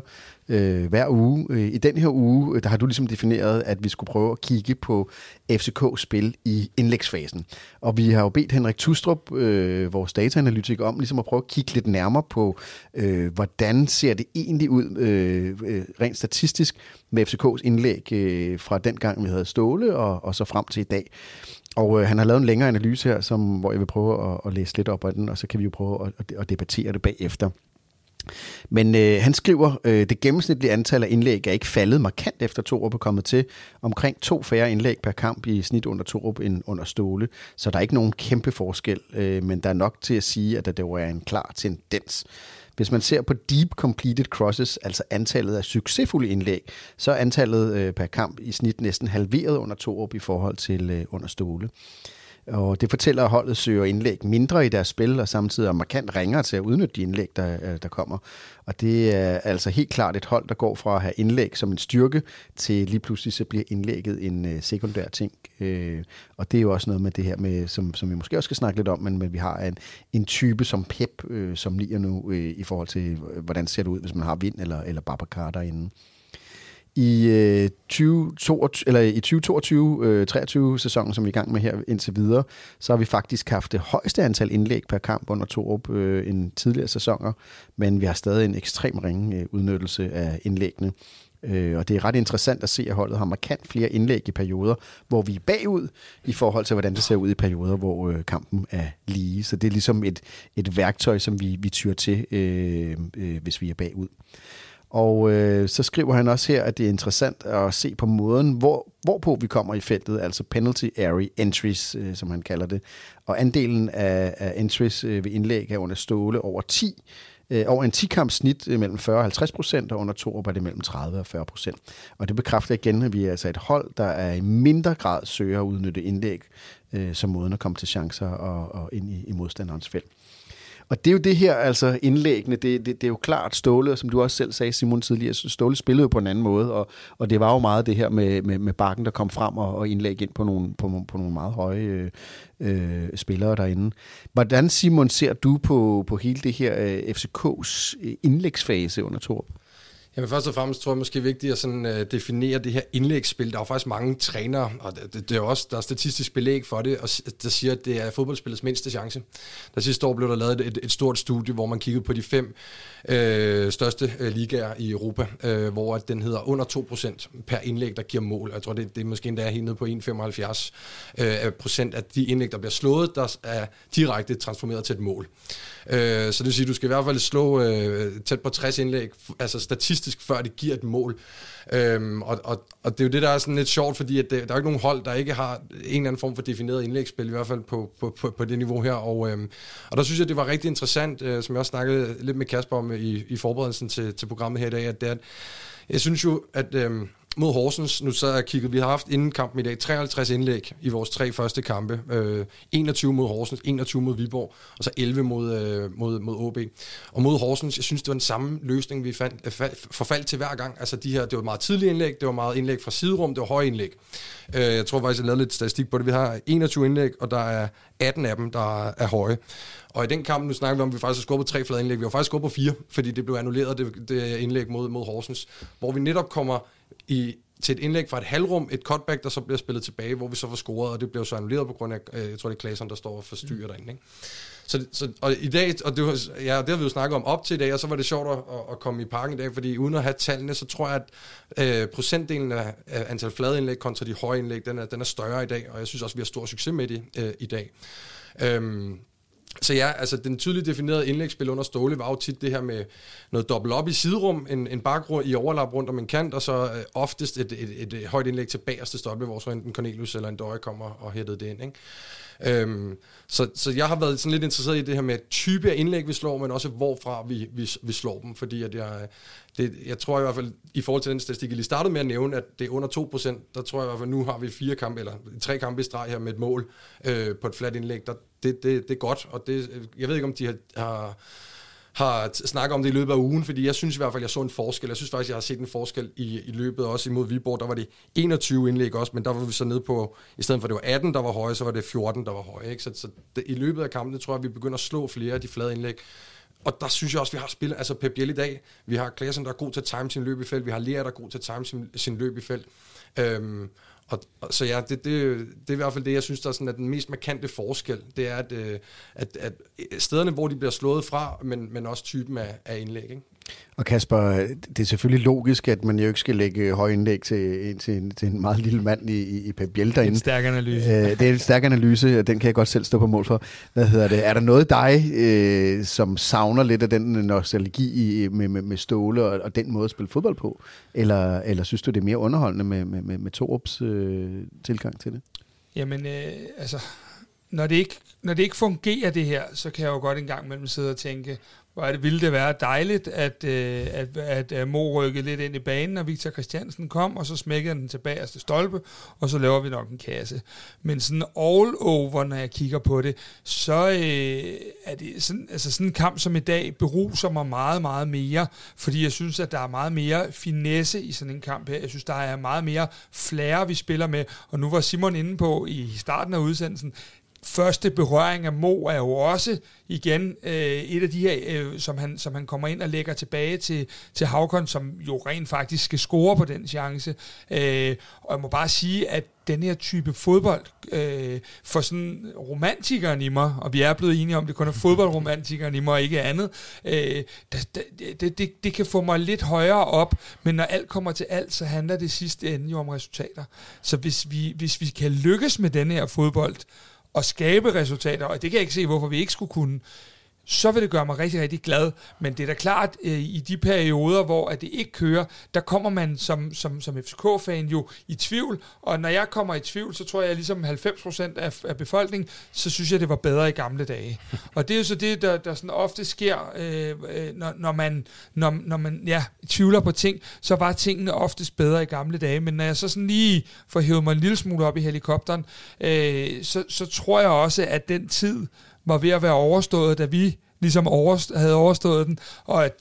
øh, hver uge. I den her uge, der har du ligesom defineret, at vi skulle prøve at kigge på FCK's spil i indlægsfasen. Og vi har jo bedt Henrik Tustrup, øh, vores dataanalytiker, om ligesom at prøve at kigge lidt nærmere på, øh, hvordan ser det egentlig ud øh, rent statistisk med FCK's indlæg øh, fra den gang, vi havde Ståle, og, og så frem til i dag. Og øh, han har lavet en længere analyse her, som, hvor jeg vil prøve at, at læse lidt op af den, og så kan vi jo prøve at, at debattere det bagefter. Men øh, han skriver, øh, det gennemsnitlige antal af indlæg er ikke faldet markant efter Torup er kommet til. Omkring to færre indlæg per kamp i snit under Torup end under Ståle. Så der er ikke nogen kæmpe forskel, øh, men der er nok til at sige, at der er en klar tendens. Hvis man ser på deep completed crosses, altså antallet af succesfulde indlæg, så er antallet øh, per kamp i snit næsten halveret under Torup i forhold til øh, under Ståle. Og det fortæller, at holdet søger indlæg mindre i deres spil, og samtidig er markant ringere til at udnytte de indlæg, der, øh, der kommer. Og det er altså helt klart et hold, der går fra at have indlæg som en styrke, til lige pludselig så bliver indlægget en øh, sekundær ting. Øh, og det er jo også noget med det her, med, som, som vi måske også skal snakke lidt om, men, men vi har en, en type som Pep, øh, som lige nu øh, i forhold til, øh, hvordan ser det ud, hvis man har vind eller, eller Babacar derinde. I, øh, 2022, eller i 2022-23 øh, sæsonen, som vi er i gang med her indtil videre, så har vi faktisk haft det højeste antal indlæg per kamp under Torup øh, end tidligere sæsoner, men vi har stadig en ekstrem ringe øh, udnyttelse af indlæggene. Øh, og det er ret interessant at se, at holdet har markant flere indlæg i perioder, hvor vi er bagud i forhold til, hvordan det ser ud i perioder, hvor øh, kampen er lige. Så det er ligesom et, et værktøj, som vi, vi tyrer til, øh, øh, hvis vi er bagud. Og øh, så skriver han også her, at det er interessant at se på måden, hvor, hvorpå vi kommer i feltet, altså penalty area entries, øh, som han kalder det. Og andelen af, af entries øh, ved indlæg er under Ståle over 10, øh, over en 10-kamp snit øh, mellem 40 og 50 procent, og under to er det mellem 30 og 40 procent. Og det bekræfter igen, at vi er altså et hold, der er i mindre grad søger at udnytte indlæg øh, som måden at komme til chancer og, og ind i, i modstanderens felt. Og det er jo det her, altså indlæggende, det, det, det er jo klart Ståle, som du også selv sagde, Simon, tidligere, Ståle spillede jo på en anden måde, og, og det var jo meget det her med, med, med bakken, der kom frem og, og indlæg ind på nogle, på, på nogle meget høje øh, øh, spillere derinde. Hvordan, Simon, ser du på, på hele det her øh, FCK's øh, indlægsfase under Torp? Jamen først og fremmest tror jeg måske vigtigt at sådan, uh, definere det her indlægsspil. Der er jo faktisk mange trænere, og det, det er også, der er statistisk belæg for det, og der siger, at det er fodboldspillets mindste chance. Der sidste år blev der lavet et, et stort studie, hvor man kiggede på de fem øh, største øh, ligaer i Europa, øh, hvor den hedder under 2% per indlæg, der giver mål. Jeg tror, det, det er måske endda helt nede på 1,75 øh, procent af de indlæg, der bliver slået, der er direkte transformeret til et mål. Øh, så det vil sige, at du skal i hvert fald slå øh, tæt på 60 indlæg, altså statistisk, før det giver et mål. Øhm, og, og, og det er jo det, der er sådan lidt sjovt, fordi at det, der er ikke nogen hold, der ikke har en eller anden form for defineret indlægsspil, i hvert fald på, på, på, på det niveau her. Og, øhm, og der synes jeg, det var rigtig interessant, øh, som jeg også snakkede lidt med Kasper om i, i forberedelsen til, til programmet her i dag, at det er, at jeg synes jo, at... Øhm, mod Horsens, nu så jeg kigget, vi har haft inden kampen i dag 53 indlæg i vores tre første kampe. Øh, 21 mod Horsens, 21 mod Viborg, og så 11 mod, øh, mod, mod OB. Og mod Horsens, jeg synes, det var den samme løsning, vi fandt, øh, forfaldt til hver gang. Altså de her, det var meget tidlige indlæg, det var meget indlæg fra siderum, det var høje indlæg. Øh, jeg tror faktisk, jeg lavede lidt statistik på det. Vi har 21 indlæg, og der er 18 af dem, der er høje. Og i den kamp, nu snakker vi om, at vi faktisk har skubbet tre flade indlæg. Vi har faktisk skubbet på fire, fordi det blev annulleret, det, det indlæg mod, mod Horsens. Hvor vi netop kommer i, til et indlæg fra et halvrum, et cutback, der så bliver spillet tilbage, hvor vi så får scoret, og det blev så annulleret på grund af, øh, jeg tror det er Klaseren, der står og forstyrrer mm. derinde. Ikke? Så, så, og i dag, og det, var, ja, det har vi jo snakket om op til i dag, og så var det sjovt at, at komme i parken i dag, fordi uden at have tallene, så tror jeg, at øh, procentdelen af, af antal flade indlæg kontra de høje indlæg, den er, den er større i dag, og jeg synes også, at vi har stor succes med det øh, i dag. Øhm, så ja, altså den tydeligt definerede indlægsspil under Ståle var jo tit det her med noget dobbelt op i siderum, en, en bakgrund i overlap rundt om en kant, og så øh, oftest et, et, et, et højt indlæg til bagerste stolpe, hvor så enten Cornelius eller en Døje kommer og hættede det ind. Ikke? Øhm, så, så jeg har været sådan lidt interesseret i det her med type af indlæg, vi slår, men også hvorfra vi, vi, vi slår dem, fordi at jeg, det, jeg tror i hvert fald, i forhold til den statistik, jeg lige startede med at nævne, at det er under 2%, der tror jeg i hvert fald, nu har vi fire kampe, eller tre kampe i streg her med et mål øh, på et fladt indlæg. Der, det, det, det er godt, og det, øh, jeg ved ikke, om de har, har har snakket om det i løbet af ugen, fordi jeg synes i hvert fald, jeg så en forskel. Jeg synes faktisk, jeg har set en forskel i, i løbet også imod Viborg. Der var det 21 indlæg også, men der var vi så nede på, i stedet for at det var 18, der var høje, så var det 14, der var høje. Ikke? Så, så det, i løbet af kampen, tror jeg, vi begynder at slå flere af de flade indlæg. Og der synes jeg også, vi har spillet, altså Pep Biel i dag, vi har Klaasen, der er god til at time sin løb i felt, vi har Lea, der er god til at time sin, sin løb i felt. Øhm, og, og, så ja, det, det, det er i hvert fald det, jeg synes, der er, sådan, at den mest markante forskel, det er, at, øh, at, at stederne, hvor de bliver slået fra, men, men også typen af, af indlæg. Ikke? Og Kasper, det er selvfølgelig logisk, at man jo ikke skal lægge høje indlæg til, til, en, til en meget lille mand i, i Pep Biel derinde. En stærk analyse. Øh, det er en stærk analyse, og den kan jeg godt selv stå på mål for. Hvad hedder det? Er der noget dig, øh, som savner lidt af den nostalgi i, med, med, med Ståle og, og den måde at spille fodbold på? Eller, eller synes du, det er mere underholdende med, med, med, med Torups øh, tilgang til det? Jamen, øh, altså, når det, ikke, når det ikke fungerer det her, så kan jeg jo godt en gang imellem sidde og tænke, hvor det, ville det være dejligt, at, øh, at, at, at Mo rykkede lidt ind i banen, og Victor Christiansen kom, og så smækkede den tilbage til stolpe, og så laver vi nok en kasse. Men sådan all over, når jeg kigger på det, så øh, er det sådan, altså sådan en kamp som i dag beruser mig meget, meget mere, fordi jeg synes, at der er meget mere finesse i sådan en kamp her. Jeg synes, der er meget mere flair, vi spiller med, og nu var Simon inde på i starten af udsendelsen, første berøring af Mo er jo også igen øh, et af de her, øh, som, han, som han kommer ind og lægger tilbage til, til Havkon, som jo rent faktisk skal score på den chance. Øh, og jeg må bare sige, at den her type fodbold, øh, for sådan romantikeren i mig, og vi er blevet enige om, det kun er fodboldromantikeren i mig og ikke andet, øh, det, det, det, det kan få mig lidt højere op, men når alt kommer til alt, så handler det sidste ende jo om resultater. Så hvis vi, hvis vi kan lykkes med den her fodbold, og skabe resultater, og det kan jeg ikke se, hvorfor vi ikke skulle kunne, så vil det gøre mig rigtig, rigtig glad. Men det er da klart, øh, i de perioder, hvor at det ikke kører, der kommer man som, som, som FCK-fan jo i tvivl. Og når jeg kommer i tvivl, så tror jeg ligesom 90% af, af befolkningen, så synes jeg, det var bedre i gamle dage. Og det er jo så det, der, der sådan ofte sker, øh, øh, når, når, man, når, når man ja, tvivler på ting, så var tingene oftest bedre i gamle dage. Men når jeg så sådan lige får hævet mig en lille smule op i helikopteren, øh, så, så tror jeg også, at den tid, var ved at være overstået, da vi ligesom overst- havde overstået den, og at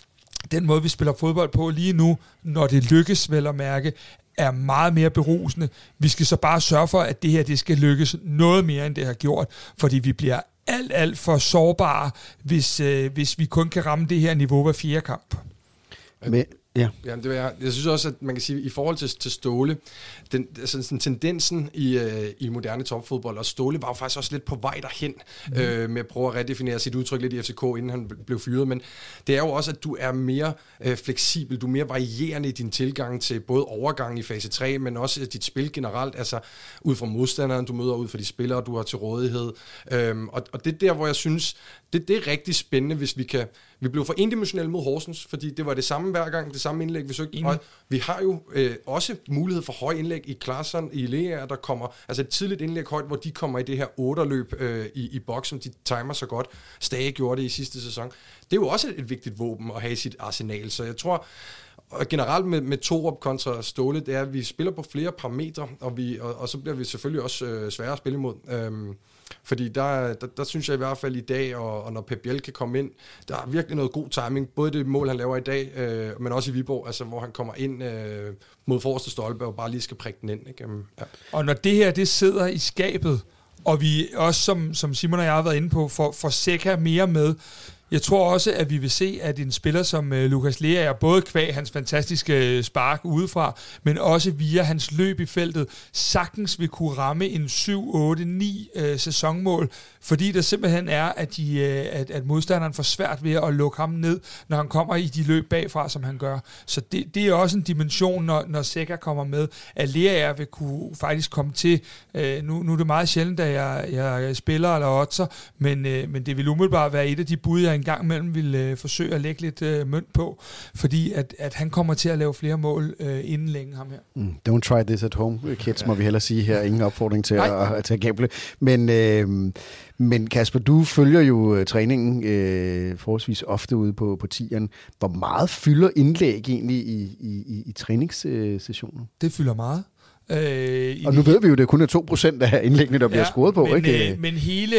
den måde, vi spiller fodbold på lige nu, når det lykkes vel at mærke, er meget mere berusende. Vi skal så bare sørge for, at det her det skal lykkes noget mere, end det har gjort, fordi vi bliver alt, alt for sårbare, hvis, øh, hvis vi kun kan ramme det her niveau hver fjerde kamp. Men, Ja. ja det jeg, jeg synes også, at man kan sige, i forhold til, til Ståle, den, altså, sådan, tendensen i, øh, i moderne topfodbold, og Ståle var jo faktisk også lidt på vej derhen, mm. øh, med at prøve at redefinere sit udtryk lidt i FCK, inden han blev fyret, men det er jo også, at du er mere øh, fleksibel, du er mere varierende i din tilgang til både overgang i fase 3, men også dit spil generelt, altså ud fra modstanderen, du møder ud fra de spillere, du har til rådighed, øhm, og, og det er der, hvor jeg synes, det, det er rigtig spændende, hvis vi kan... Vi blev for endimensionelle mod Horsens, fordi det var det samme hver gang, det samme indlæg, vi søgte. Og vi har jo øh, også mulighed for høje indlæg i Klassen, i Lea, der kommer... Altså et tidligt indlæg højt, hvor de kommer i det her otterløb øh, i, i boks, som de timer så godt. Stage gjorde det i sidste sæson. Det er jo også et, et vigtigt våben at have i sit arsenal, så jeg tror og generelt med, med Torup kontra Ståle, det er, at vi spiller på flere parametre, og, vi, og, og så bliver vi selvfølgelig også øh, svære at spille imod. Øhm, fordi der, der, der synes jeg i hvert fald i dag, og, og når Pep Biel kan komme ind, der er virkelig noget god timing. Både det mål, han laver i dag, øh, men også i Viborg, altså, hvor han kommer ind øh, mod forreste stolpe og bare lige skal prikke den ind. Ikke? Ja. Og når det her det sidder i skabet, og vi også, som, som Simon og jeg har været inde på, får, får Seca mere med, jeg tror også, at vi vil se, at en spiller som øh, Lukas Lea er både kvæg hans fantastiske øh, spark udefra, men også via hans løb i feltet, sagtens vil kunne ramme en 7, 8, 9 øh, sæsonmål, fordi der simpelthen er, at, de, øh, at, at modstanderen får svært ved at lukke ham ned, når han kommer i de løb bagfra, som han gør. Så det, det er også en dimension, når, når Seca kommer med, at Lea vil kunne faktisk komme til. øh, nu, nu er det meget sjældent, at jeg, jeg spiller eller otter, men, øh, men det vil umiddelbart være et af de bud, jeg gang imellem vil øh, forsøge at lægge lidt øh, mønt på, fordi at, at han kommer til at lave flere mål øh, inden længe, ham her. Mm, don't try this at home, kids, må vi hellere sige her. Ingen opfordring til at, at tage gable. Men, øh, men Kasper, du følger jo øh, træningen øh, forholdsvis ofte ude på, på tieren. Hvor meget fylder indlæg egentlig i, i, i, i træningssessionen? Det fylder meget. Øh, og nu ved vi jo, at det kun er 2% af indlæggene, der ja, bliver scoret på. Men, ikke? Øh, men hele,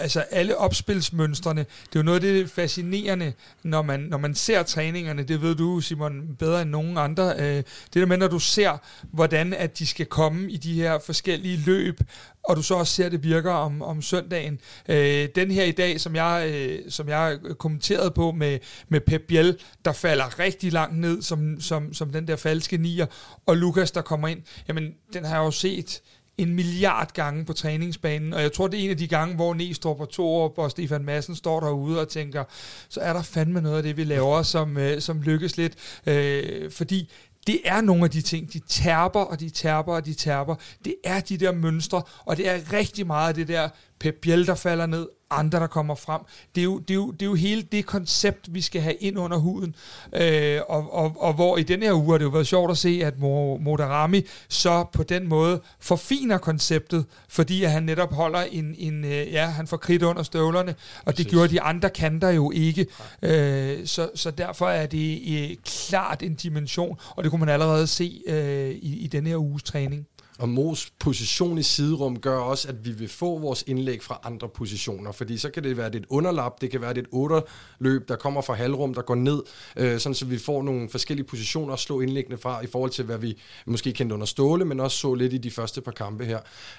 altså alle opspilsmønstrene, det er jo noget af det fascinerende, når man, når man ser træningerne, det ved du, Simon, bedre end nogen andre. Øh, det der med, når du ser, hvordan at de skal komme i de her forskellige løb, og du så også ser, at det virker om, om søndagen. Øh, den her i dag, som jeg, øh, som jeg kommenterede på med, med Pep Biel, der falder rigtig langt ned som, som, som den der falske nier, og Lukas, der kommer ind, jamen den har jeg jo set en milliard gange på træningsbanen, og jeg tror, det er en af de gange, hvor Næstrup og Torup og Stefan Madsen står derude og tænker, så er der fandme noget af det, vi laver, som, øh, som lykkes lidt, øh, fordi det er nogle af de ting, de tærper, og de tærper, og de tærper. Det er de der mønstre, og det er rigtig meget af det der Pep Biel, der falder ned, andre, der kommer frem. Det er jo, det er jo, det er jo hele det koncept, vi skal have ind under huden. Øh, og, og, og hvor i den her uge har det jo været sjovt at se, at Modarami så på den måde forfiner konceptet, fordi at han netop holder en, en øh, ja, han får kridt under støvlerne, og det gjorde de andre kanter jo ikke. Øh, så, så derfor er det øh, klart en dimension, og det kunne man allerede se øh, i, i den her uges træning og Mos position i siderum gør også, at vi vil få vores indlæg fra andre positioner, fordi så kan det være et underlap, det kan være et otterløb, der kommer fra halvrum, der går ned, øh, sådan så vi får nogle forskellige positioner at slå indlæggene fra, i forhold til hvad vi måske kendte under Ståle, men også så lidt i de første par kampe her.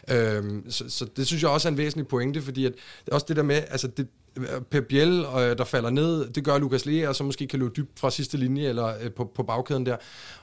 Øh, så, så det synes jeg også er en væsentlig pointe, fordi at, også det der med, altså det, Pep Biel, øh, der falder ned. Det gør Lukas Lea, og så måske kan løbe dybt fra sidste linje eller øh, på, på bagkæden der.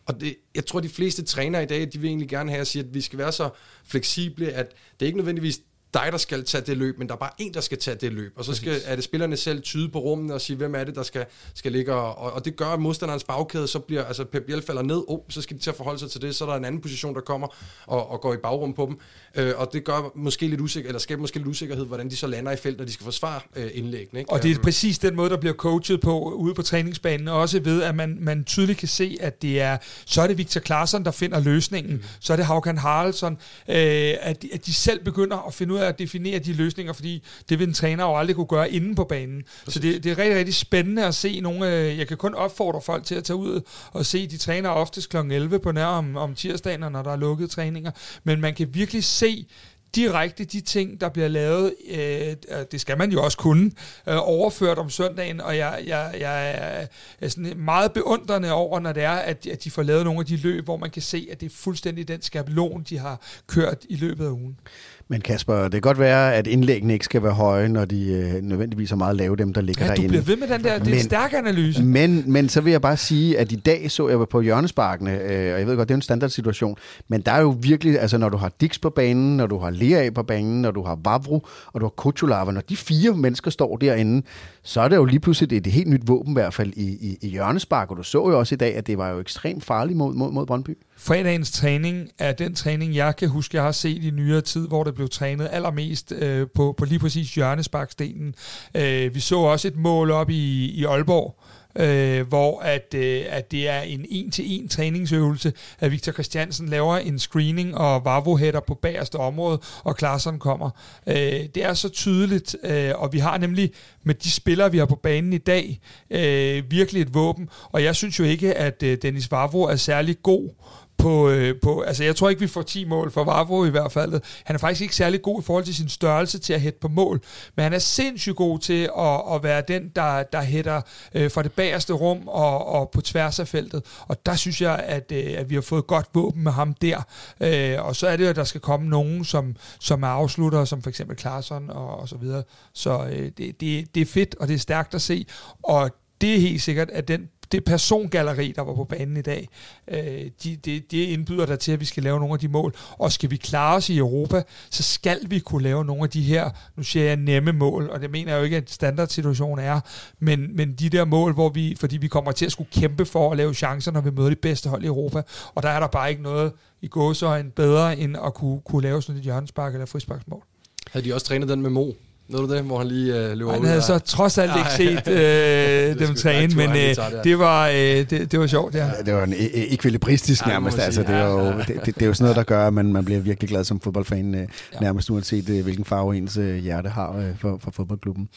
Og det, jeg tror, de fleste trænere i dag, de vil egentlig gerne have at sige, at vi skal være så fleksible, at det er ikke nødvendigvis dig, der skal tage det løb, men der er bare en, der skal tage det løb. Og så skal, er det spillerne selv tyde på rummet og sige, hvem er det, der skal, skal ligge. Og, og det gør, at modstanderens bagkæde, så bliver, altså Pep Biel falder ned, oh, så skal de til at forholde sig til det, så er der en anden position, der kommer og, og går i bagrum på dem. Øh, og det gør måske lidt usikker, eller skaber måske lidt usikkerhed, hvordan de så lander i felt, når de skal forsvare øh, indlæggene. Ikke? Og det er præcis den måde, der bliver coachet på ude på træningsbanen, også ved, at man, man tydeligt kan se, at det er, så er det Victor Klaarsson, der finder løsningen, mm. så er det Haukan Haraldsson, øh, at, de, at de selv begynder at finde ud af at definere de løsninger, fordi det vil en træner jo aldrig kunne gøre inde på banen. Præcis. Så det, det er rigtig, rigtig spændende at se nogle, jeg kan kun opfordre folk til at tage ud og se, de træner oftest kl. 11 på nær om, om tirsdagen, når der er lukkede træninger, men man kan virkelig se direkte de ting, der bliver lavet, øh, det skal man jo også kunne, øh, overført om søndagen, og jeg, jeg, jeg er, er sådan meget beundrende over, når det er, at, at de får lavet nogle af de løb, hvor man kan se, at det er fuldstændig den skabelon, de har kørt i løbet af ugen. Men Kasper, det kan godt være, at indlæggene ikke skal være høje, når de øh, nødvendigvis er meget lave, dem der ligger ja, derinde. du bliver ved med den der, det er en stærk analyse. Men, men så vil jeg bare sige, at i dag så jeg på hjørnesparkene, øh, og jeg ved godt, det er en standardsituation, men der er jo virkelig, altså når du har Dix på banen, når du har Lea på banen, når du har Vavro, og du har Kuchulava, når de fire mennesker står derinde, så er det jo lige pludselig et helt nyt våben i hvert fald i, i, i hjørnespark, og du så jo også i dag, at det var jo ekstremt farligt mod, mod, mod Brøndby. Fredagens træning er den træning, jeg kan huske, jeg har set i nyere tid, hvor der blev trænet allermest øh, på, på lige præcis hjørnesparkstenen. Øh, vi så også et mål op i, i Aalborg, øh, hvor at, øh, at det er en en-til-en træningsøvelse, at Victor Christiansen laver en screening og Vavo hætter på bagerste område, og Klaarsson kommer. Øh, det er så tydeligt, øh, og vi har nemlig med de spillere, vi har på banen i dag, øh, virkelig et våben, og jeg synes jo ikke, at øh, Dennis Vavro er særlig god på, øh, på, altså jeg tror ikke, vi får 10 mål for Vavro i hvert fald. Han er faktisk ikke særlig god i forhold til sin størrelse til at hætte på mål, men han er sindssygt god til at, at være den, der, der hætter øh, fra det bagerste rum og, og på tværs af feltet. Og der synes jeg, at, øh, at vi har fået godt våben med ham der. Øh, og så er det jo, at der skal komme nogen, som, som er afslutter, som for eksempel Klarsson og, og så videre. Så øh, det, det, det er fedt, og det er stærkt at se. Og det er helt sikkert, at den det persongalleri, der var på banen i dag, øh, de, det, det indbyder der til, at vi skal lave nogle af de mål. Og skal vi klare os i Europa, så skal vi kunne lave nogle af de her, nu siger jeg nemme mål, og det mener jeg jo ikke, at standardsituationen er, men, men de der mål, hvor vi, fordi vi kommer til at skulle kæmpe for at lave chancer, når vi møder de bedste hold i Europa, og der er der bare ikke noget i gåsøjne bedre, end at kunne, kunne lave sådan et hjørnespark eller frisparksmål. Havde de også trænet den med Mo? Ved du det, hvor han lige øh, løber Han havde så trods alt ikke set øh, dem træne, men øh, det, var, øh, det, det var sjovt, ja. ja det var en e- e- ekvilibristisk nærmest. Altså, det, er jo, det, det, det, er jo sådan noget, der gør, at man, man bliver virkelig glad som fodboldfan, øh, ja. nærmest uanset øh, hvilken farve ens øh, hjerte har øh, for, for fodboldklubben.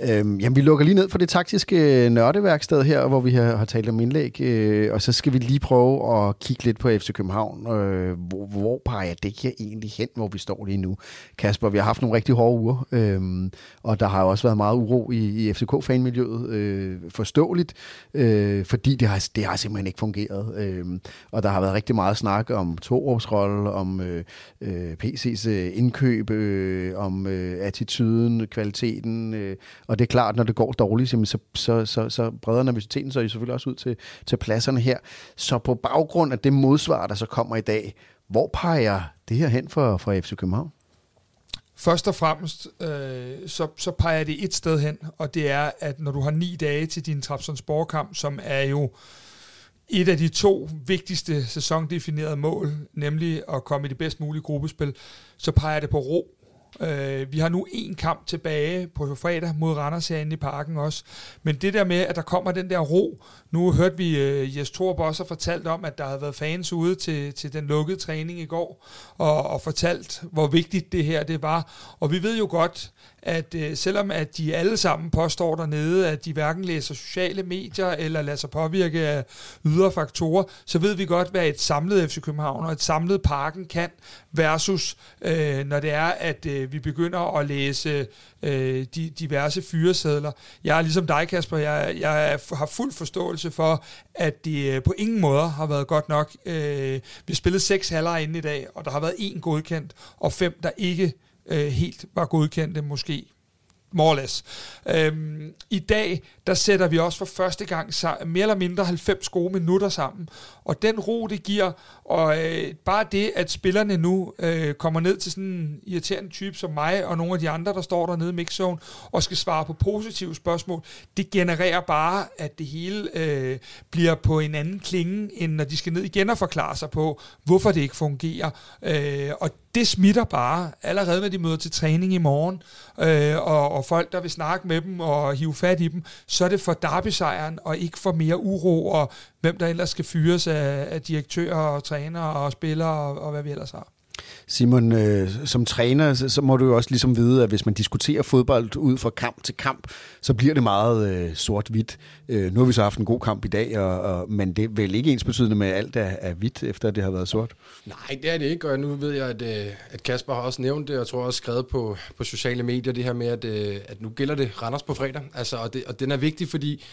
Øhm, jamen, vi lukker lige ned for det taktiske øh, nørdeværksted her, hvor vi har, har talt om indlæg, øh, og så skal vi lige prøve at kigge lidt på FC København. Øh, hvor, hvor peger det her egentlig hen, hvor vi står lige nu? Kasper, vi har haft nogle rigtig hårde uger, øh, og der har jo også været meget uro i, i FCK-fanmiljøet, øh, forståeligt, øh, fordi det har, det har simpelthen ikke fungeret. Øh, og der har været rigtig meget snak om toårsrolle, om øh, øh PC's øh, indkøb, øh, om øh, attituden, kvaliteten, øh, og det er klart, når det går dårligt, så, så, så, så breder nervøsiteten sig selvfølgelig også ud til, til pladserne her. Så på baggrund af det modsvar, der så kommer i dag, hvor peger det her hen for, for FC København? Først og fremmest, øh, så, så peger det et sted hen, og det er, at når du har ni dage til din Trabzonspor-kamp, som er jo et af de to vigtigste sæsondefinerede mål, nemlig at komme i det bedst mulige gruppespil, så peger det på ro Øh, vi har nu en kamp tilbage på fredag mod Randers herinde i parken også. Men det der med, at der kommer den der ro. Nu hørte vi øh, Jes Torp også fortalt om, at der havde været fans ude til, til den lukkede træning i går, og, og fortalt, hvor vigtigt det her det var. Og vi ved jo godt, at øh, selvom at de alle sammen påstår dernede, at de hverken læser sociale medier eller lader sig påvirke af ydre faktorer, så ved vi godt, hvad et samlet FC København og et samlet parken kan, versus øh, når det er, at øh, vi begynder at læse øh, de diverse fyresedler. Jeg er ligesom dig, Kasper, jeg, jeg har fuld forståelse for, at det øh, på ingen måde har været godt nok. Øh, vi spillede seks halvere inden i dag, og der har været en godkendt, og fem, der ikke øh, helt var godkendte måske more or less. Øhm, I dag, der sætter vi også for første gang mere eller mindre 90 gode minutter sammen. Og den ro, det giver, og øh, bare det, at spillerne nu øh, kommer ned til sådan en irriterende type som mig, og nogle af de andre, der står dernede i mixzone, og skal svare på positive spørgsmål, det genererer bare, at det hele øh, bliver på en anden klinge, end når de skal ned igen og forklare sig på, hvorfor det ikke fungerer. Øh, og det smitter bare, allerede når de møder til træning i morgen, øh, og, og folk, der vil snakke med dem og hive fat i dem, så er det for derbysejren, og ikke for mere uro, og hvem der ellers skal fyres af, af direktører og trænere og spillere, og, og hvad vi ellers har. Simon, øh, som træner, så, så må du jo også ligesom vide, at hvis man diskuterer fodbold ud fra kamp til kamp, så bliver det meget øh, sort-hvidt. Øh, nu har vi så haft en god kamp i dag, og, og, men det er vel ikke ens betydende med, at alt er, er hvidt, efter det har været sort? Nej, det er det ikke, og nu ved jeg, at, øh, at Kasper har også nævnt det, og jeg tror også skrevet på, på sociale medier, det her med, at, øh, at nu gælder det Randers på fredag. Altså, og, det, og den er vigtig, fordi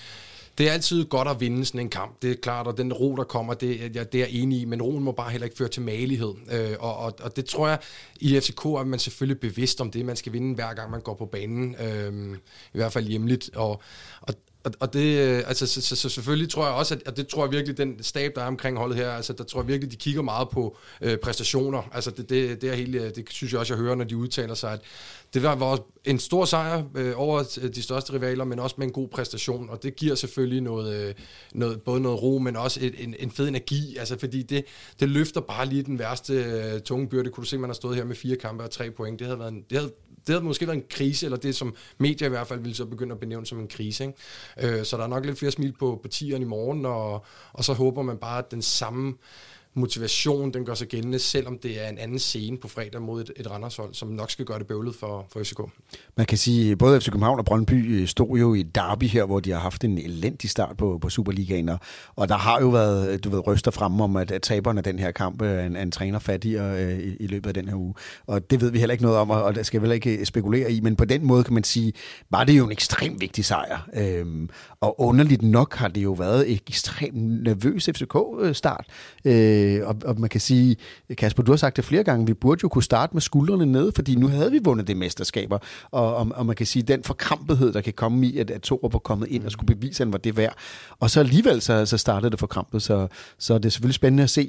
det er altid godt at vinde sådan en kamp. Det er klart, og den ro, der kommer, det, ja, det er jeg enig i, men roen må bare heller ikke føre til malighed. Øh, og, og, og det tror jeg, i FCK er man selvfølgelig bevidst om det. Man skal vinde hver gang, man går på banen. Øh, I hvert fald hjemligt. Og, og, og, og det, øh, altså, så, så, så selvfølgelig tror jeg også, at, at det tror jeg virkelig, den stab, der er omkring holdet her, altså, der tror jeg virkelig, de kigger meget på øh, præstationer. Altså, det, det, det, er helt, øh, det synes jeg også, jeg hører, når de udtaler sig, at det var, var en stor sejr øh, over øh, de største rivaler, men også med en god præstation, og det giver selvfølgelig noget, øh, noget både noget ro, men også et, en, en fed energi, altså fordi det, det løfter bare lige den værste øh, tunge byrde. Kunne du se, man har stået her med fire kampe og tre point, det havde været en, det havde, det havde måske været en krise, eller det som medier i hvert fald ville så begynde at benævne som en krise. Ikke? Øh, så der er nok lidt flere smil på, på tieren i morgen, og, og så håber man bare, at den samme motivation, den gør sig gældende, selvom det er en anden scene på fredag mod et, et Randershold, som nok skal gøre det bøvlet for, for FCK. Man kan sige, at både FC København og Brøndby øh, stod jo i derby her, hvor de har haft en elendig start på, på Superligaen, og, og der har jo været du ved, røster frem om, at, at taberne af den her kamp er en, en træner fattigere øh, i, i løbet af den her uge. Og det ved vi heller ikke noget om, og det skal vi heller ikke øh, spekulere i, men på den måde kan man sige, var det jo en ekstremt vigtig sejr. Øhm, og underligt nok har det jo været et ekstremt nervøs FCK-start. Øh, Øh, og, og man kan sige, Kasper, du har sagt det flere gange, vi burde jo kunne starte med skuldrene ned, fordi nu havde vi vundet det mesterskaber. Og, og, og man kan sige, den forkrampethed, der kan komme i, at, at Torup var kommet ind og skulle bevise, at han var det værd. Og så alligevel så, så startede det forkrampet, så, så det er selvfølgelig spændende at se,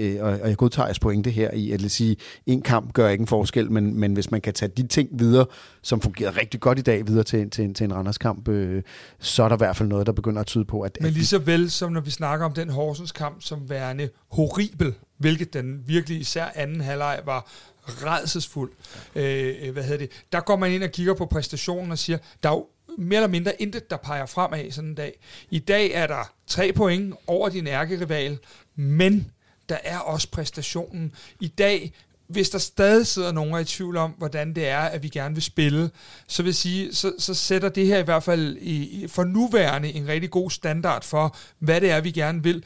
øh, og, og jeg godtager jeres pointe her i, at sige, en kamp gør ikke en forskel, men, men hvis man kan tage de ting videre, som fungerede rigtig godt i dag, videre til, til, til en Randers kamp, øh, så er der i hvert fald noget, der begynder at tyde på, at... Men lige så vel som når vi snakker om den Horsens kamp som værende horribel, hvilket den virkelig især anden halvleg var redselsfuld. Øh, hvad hedder det? Der går man ind og kigger på præstationen og siger, der er jo mere eller mindre intet, der peger fremad sådan en dag. I dag er der tre point over din ærkerival, men der er også præstationen. I dag hvis der stadig sidder nogen i tvivl om, hvordan det er, at vi gerne vil spille, så vil sige, så, så sætter det her i hvert fald i, for nuværende en rigtig god standard for, hvad det er, vi gerne vil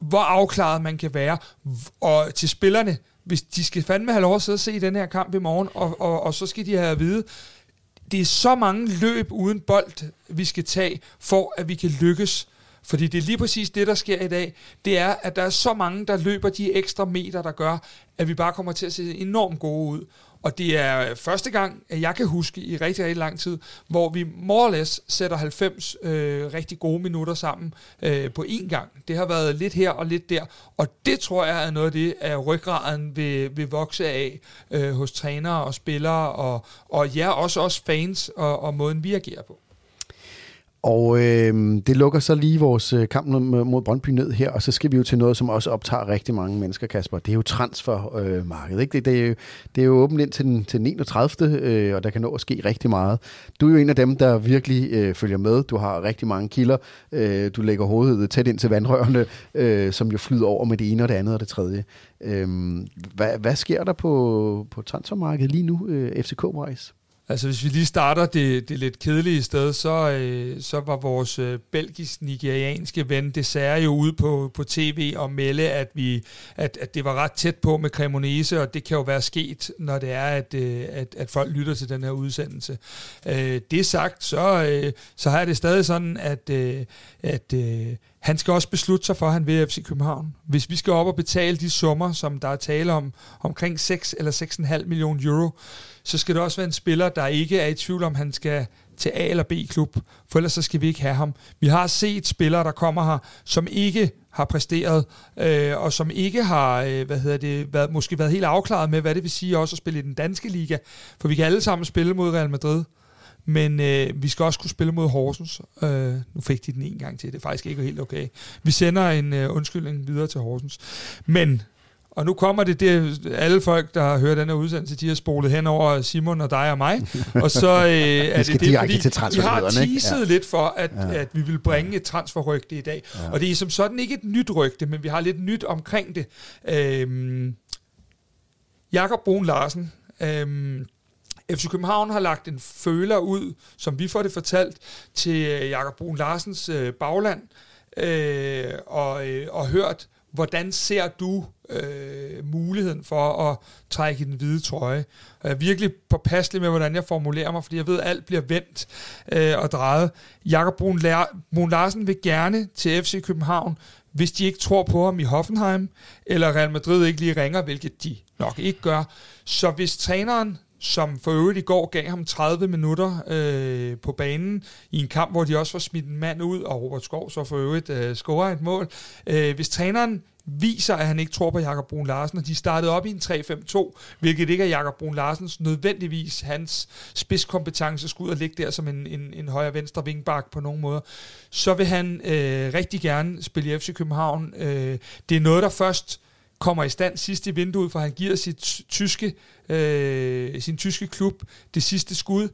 hvor afklaret man kan være. Og til spillerne, hvis de skal fandme have lov at sidde og se den her kamp i morgen, og, og, og så skal de have at vide, det er så mange løb uden bold, vi skal tage, for at vi kan lykkes. Fordi det er lige præcis det, der sker i dag. Det er, at der er så mange, der løber de ekstra meter, der gør, at vi bare kommer til at se enormt gode ud. Og det er første gang, at jeg kan huske i rigtig, rigtig lang tid, hvor vi more or less sætter 90 øh, rigtig gode minutter sammen øh, på én gang. Det har været lidt her og lidt der, og det tror jeg er noget af det, at ryggraden vil, vil vokse af øh, hos trænere og spillere, og, og ja, også os fans og, og måden vi agerer på. Og øh, det lukker så lige vores øh, kamp mod Brøndby ned her, og så skal vi jo til noget, som også optager rigtig mange mennesker, Kasper. Det er jo transfermarkedet. Øh, ikke? Det, det, er jo, det er jo åbent ind til den, til den 31. Øh, og der kan nå at ske rigtig meget. Du er jo en af dem, der virkelig øh, følger med. Du har rigtig mange kilder. Øh, du lægger hovedet tæt ind til vandrørene, øh, som jo flyder over med det ene og det andet og det tredje. Øh, hvad, hvad sker der på, på transfermarkedet lige nu, øh, FCK-wise? Altså hvis vi lige starter det, det lidt kedelige sted, så, øh, så var vores øh, belgisk-nigerianske ven Dessert jo ude på, på tv og melde, at, vi, at, at det var ret tæt på med Cremonese, og det kan jo være sket, når det er, at, øh, at, at folk lytter til den her udsendelse. Øh, det sagt, så, øh, så har det stadig sådan, at, øh, at øh, han skal også beslutte sig for, at han vil FC København. Hvis vi skal op og betale de summer, som der er tale om, omkring 6 eller 6,5 millioner euro, så skal det også være en spiller, der ikke er i tvivl om, han skal til A- eller B-klub, for ellers så skal vi ikke have ham. Vi har set spillere, der kommer her, som ikke har præsteret, øh, og som ikke har øh, hvad hedder det, været, måske været helt afklaret med, hvad det vil sige også at spille i den danske liga, for vi kan alle sammen spille mod Real Madrid, men øh, vi skal også kunne spille mod Horsens. Øh, nu fik de den en gang til, det er faktisk ikke helt okay. Vi sender en øh, undskyldning videre til Horsens. Men og nu kommer det, det alle folk, der har hørt den her udsendelse, de har spolet hen over Simon og dig og mig. Og så øh, er det det, fordi til vi har teaset ja. lidt for, at, ja. at vi vil bringe et transferrygte i dag. Ja. Og det er som sådan ikke et nyt rygte, men vi har lidt nyt omkring det. Øhm, Jakob Brun Larsen, øhm, FC København har lagt en føler ud, som vi får det fortalt, til øh, Jakob Brun Larsens øh, bagland, øh, og, øh, og hørt, hvordan ser du øh, muligheden for at trække i den hvide trøje. Jeg er virkelig påpasselig med, hvordan jeg formulerer mig, fordi jeg ved, at alt bliver vendt øh, og drejet. Jakob Brun, Brun Larsen vil gerne til FC København, hvis de ikke tror på ham i Hoffenheim, eller Real Madrid ikke lige ringer, hvilket de nok ikke gør. Så hvis træneren som for øvrigt i går gav ham 30 minutter øh, på banen i en kamp, hvor de også var smidt en mand ud, og Robert Skov så for øvrigt øh, scorer et mål. Øh, hvis træneren viser, at han ikke tror på Jakob Brun Larsen, og de startede op i en 3-5-2, hvilket ikke er Jakob Brun Larsens nødvendigvis hans spidskompetence skulle ud og ligge der som en, en, en højre-venstre vingbak på nogen måde, så vil han øh, rigtig gerne spille i FC København. Øh, det er noget, der først kommer i stand sidst i vinduet, for han giver sit tyske, øh, sin tyske klub det sidste skud,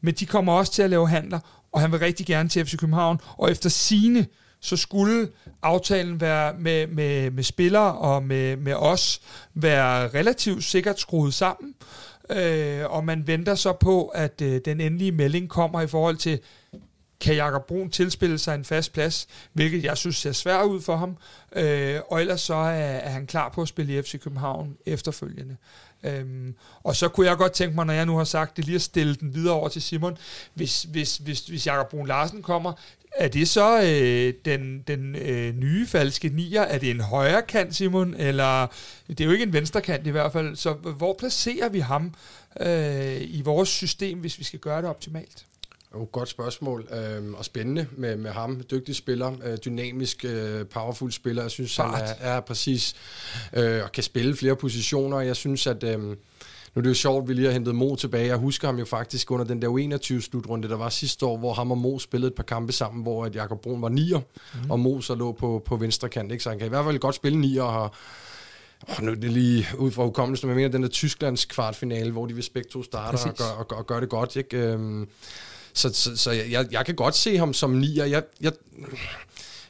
men de kommer også til at lave handler, og han vil rigtig gerne til FC København, og efter sine så skulle aftalen være med, med, med spillere og med, med os være relativt sikkert skruet sammen. Øh, og man venter så på, at øh, den endelige melding kommer i forhold til, kan Jakob Brun tilspille sig en fast plads, hvilket jeg synes ser svært ud for ham. Øh, og ellers så er, er han klar på at spille i FC København efterfølgende. Øhm, og så kunne jeg godt tænke mig, når jeg nu har sagt det, lige at stille den videre over til Simon. Hvis, hvis, hvis, hvis Jakob Brun Larsen kommer, er det så øh, den, den øh, nye falske nier? Er det en højre kant, Simon? Eller det er jo ikke en venstre kant i hvert fald. Så hvor placerer vi ham øh, i vores system, hvis vi skal gøre det optimalt? Oh, godt spørgsmål, øh, og spændende med, med ham. Dygtig spiller, øh, dynamisk, øh, powerful spiller. Jeg synes, Fart. han er, er præcis øh, og kan spille flere positioner. Jeg synes, at... Øh, nu er det jo sjovt, at vi lige har hentet Mo tilbage. Jeg husker ham jo faktisk under den der U21-slutrunde, der var sidste år, hvor ham og Mo spillede et par kampe sammen, hvor at Jakob Brun var nier, mm. og Mo så lå på, på venstre kant. Ikke? Så han kan i hvert fald godt spille nier, og Oh, nu er det lige ud fra hukommelsen, men jeg mener den der Tysklands kvartfinale, hvor de spække to starter og gør, og, gør, og gør det godt. Ikke? Øhm, så, så, så jeg, jeg kan godt se ham som nier. Jeg, jeg,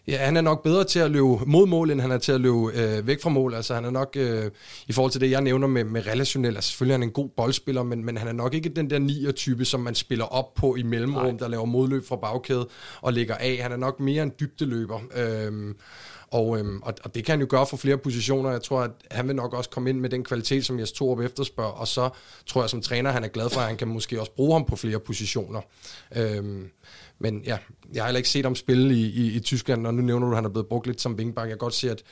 ja, han er nok bedre til at løbe mod mål, end han er til at løbe øh, væk fra mål. Altså han er nok, øh, i forhold til det, jeg nævner med, med relationel, altså selvfølgelig er han en god boldspiller, men, men han er nok ikke den der nier-type, som man spiller op på i mellemrum, Nej. der laver modløb fra bagkæde og lægger af. Han er nok mere en dybdeløber. Øh, og, øhm, og, og det kan han jo gøre for flere positioner. Jeg tror, at han vil nok også komme ind med den kvalitet, som Jes Torup efterspørger. Og så tror jeg som træner, han er glad for, at han kan måske også bruge ham på flere positioner. Øhm, men ja, jeg har heller ikke set ham spille i, i, i Tyskland, og nu nævner du, at han er blevet brugt lidt som wingback. Jeg kan godt se, at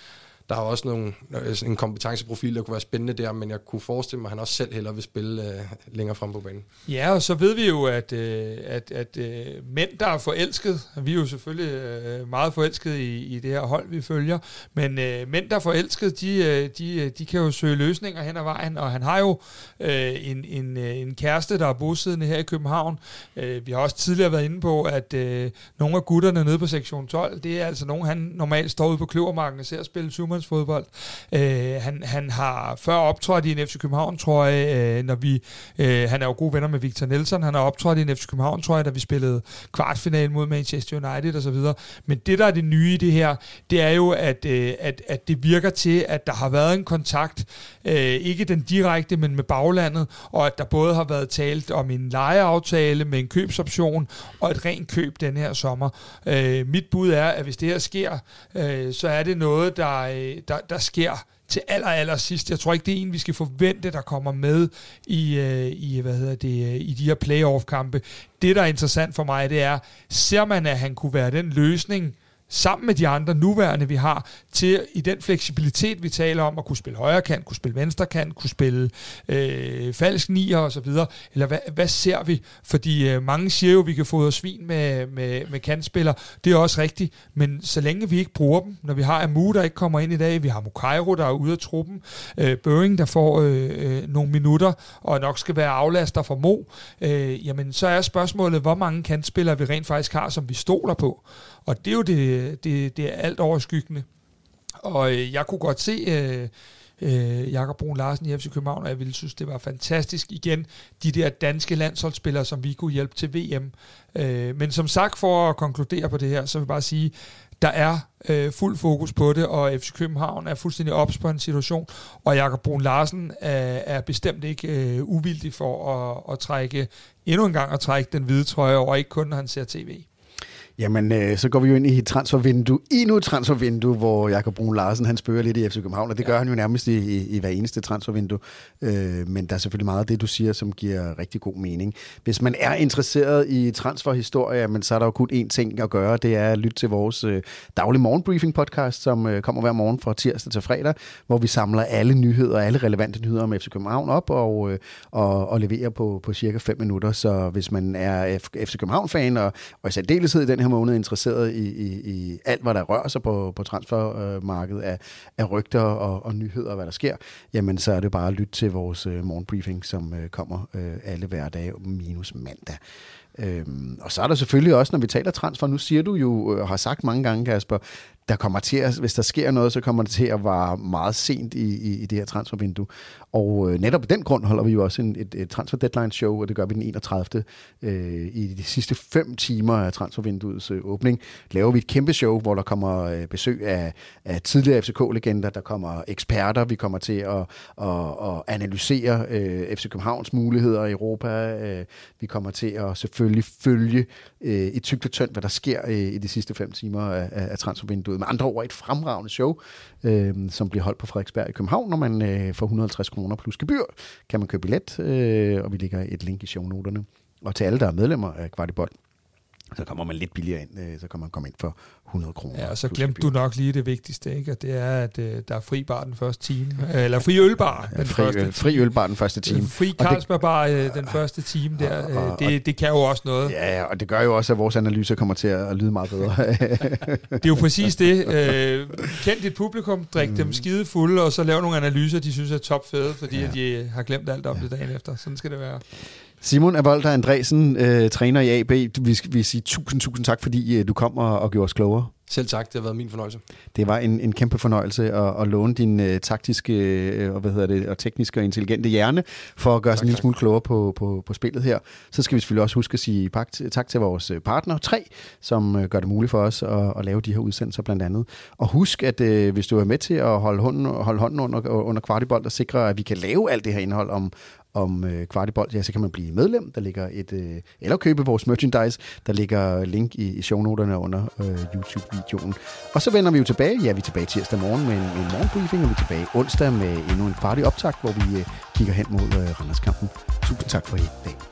der er også nogle, øh, en kompetenceprofil, der kunne være spændende der, men jeg kunne forestille mig, at han også selv hellere vil spille øh, længere frem på banen. Ja, og så ved vi jo, at, øh, at, at øh, mænd, der er forelsket, vi er jo selvfølgelig øh, meget forelsket i, i det her hold, vi følger, men øh, mænd, der er forelsket, de, øh, de, øh, de kan jo søge løsninger hen ad vejen, og han har jo øh, en, en, øh, en kæreste, der er bosiddende her i København. Øh, vi har også tidligere været inde på, at øh, nogle af gutterne nede på sektion 12, det er altså nogen, han normalt står ude på kløvermarken og ser spille 20 U-mandsfodbold. Øh, han, han har før optrådt i en FC København, tror jeg, øh, når vi... Øh, han er jo gode venner med Victor Nelson. Han har optrådt i en FC København, tror jeg, da vi spillede kvartfinalen mod Manchester United osv. Men det, der er det nye i det her, det er jo, at, øh, at, at det virker til, at der har været en kontakt, øh, ikke den direkte, men med baglandet, og at der både har været talt om en lejeaftale med en købsoption og et rent køb den her sommer. Øh, mit bud er, at hvis det her sker, øh, så er det noget, der, øh, der, der sker til aller, aller sidst. Jeg tror ikke, det er en, vi skal forvente, der kommer med i, øh, i, hvad hedder det, øh, i de her playoff-kampe. Det, der er interessant for mig, det er, ser man, at han kunne være den løsning, sammen med de andre nuværende, vi har, til i den fleksibilitet, vi taler om, at kunne spille højre kant, kunne spille venstre kant, kunne spille øh, falsk nier og så videre. Eller hvad, hvad ser vi? Fordi øh, mange siger jo, at vi kan få svin med, med, med kantspillere. Det er også rigtigt, men så længe vi ikke bruger dem, når vi har Amu, der ikke kommer ind i dag, vi har Mukairo, der er ude af truppen, øh, Børing, der får øh, øh, nogle minutter, og nok skal være aflaster for Mo, øh, jamen så er spørgsmålet, hvor mange kantspillere vi rent faktisk har, som vi stoler på. Og det er jo det, det, det er alt overskyggende. Og øh, jeg kunne godt se øh, øh, Jakob Brun Larsen i FC København, og jeg ville synes, det var fantastisk igen, de der danske landsholdsspillere, som vi kunne hjælpe til VM. Øh, men som sagt, for at konkludere på det her, så vil jeg bare sige, der er øh, fuld fokus på det, og FC København er fuldstændig ops på en situation, og Jakob Brun Larsen er, er bestemt ikke øh, uvildig for at, at trække endnu en gang at trække den hvide trøje over, ikke kun når han ser tv. Jamen, øh, så går vi jo ind i et transfervindue, endnu et transfervindue, hvor Jakob Brun Larsen, han spørger lidt i FC København, og det gør han jo nærmest i, i, i hver eneste transfervindue. Øh, men der er selvfølgelig meget af det, du siger, som giver rigtig god mening. Hvis man er interesseret i transferhistorie, men så er der jo kun én ting at gøre, det er at lytte til vores øh, daglige morgenbriefing podcast, som øh, kommer hver morgen fra tirsdag til fredag, hvor vi samler alle nyheder, alle relevante nyheder om FC København op og, øh, og, og leverer på, på cirka 5 minutter. Så hvis man er FC København-fan, og, og i særdeleshed i den her måned interesseret i, i, i alt, hvad der rører sig på, på transfermarkedet af, af rygter og, og nyheder, og hvad der sker, jamen så er det bare at lytte til vores øh, morgenbriefing, som øh, kommer øh, alle hverdage minus mandag. Øhm, og så er der selvfølgelig også, når vi taler transfer, nu siger du jo, øh, har sagt mange gange, Kasper, der kommer til at, hvis der sker noget, så kommer det til at være meget sent i, i, i det her transfervindue. Og øh, netop på den grund holder vi jo også en, et, et transfer deadline show, og det gør vi den 31. Øh, I de sidste fem timer af transfervinduets øh, åbning laver vi et kæmpe show, hvor der kommer øh, besøg af, af tidligere FCK-legender, der kommer eksperter, vi kommer til at, at, at analysere øh, FC Københavns muligheder i Europa, øh, vi kommer til at selvfølgelig følge øh, i tygt og tyndt, hvad der sker øh, i de sidste fem timer af, af transfervinduet. Med andre ord et fremragende show, øh, som bliver holdt på Frederiksberg i København, når man øh, får 150 kroner plus gebyr, kan man købe billet, øh, og vi lægger et link i shownoterne. Og til alle, der er medlemmer af Kvartibold, så kommer man lidt billigere ind, øh, så kan man komme ind for 100 kroner. Ja, og så glemte du nok lige det vigtigste, ikke? Og det er, at øh, der er fri bar den første time. Eller fri ølbar ja, den fri, første øh, Fri ølbar den første time. Fri Carlsberg øh, den første time der. Øh, og, det, det kan jo også noget. Ja, og det gør jo også, at vores analyser kommer til at lyde meget bedre. det er jo præcis det. Øh, kend dit publikum, drik mm. dem skide fulde, og så lav nogle analyser, de synes er top fede, fordi ja. de har glemt alt om ja. det dagen efter. Sådan skal det være. Simon Avolta Andresen, øh, træner i AB. Vi vil sige tusind, tusind tak, fordi øh, du kom og, og gjorde os klogere. Selv tak, det har været min fornøjelse. Det var en, en kæmpe fornøjelse at, at låne din øh, taktiske øh, og, hvad hedder det, og tekniske og intelligente hjerne for at gøre os en lille smule klogere på, på, på spillet her. Så skal vi selvfølgelig også huske at sige tak, tak til vores øh, partner 3, som øh, gør det muligt for os at, at lave de her udsendelser blandt andet. Og husk, at øh, hvis du er med til at holde hånden, holde hånden under, under kvartibold og sikre, at vi kan lave alt det her indhold om, om øh, Kvartibold, ja, så kan man blive medlem. Der ligger et, øh, eller købe vores merchandise. Der ligger link i, i shownoterne under øh, YouTube-videoen. Og så vender vi jo tilbage. Ja, vi er tilbage tirsdag morgen med en, en morgenbriefing, og vi er tilbage onsdag med endnu en kvartig optag, hvor vi øh, kigger hen mod øh, Randerskampen. Tusind tak for i dag.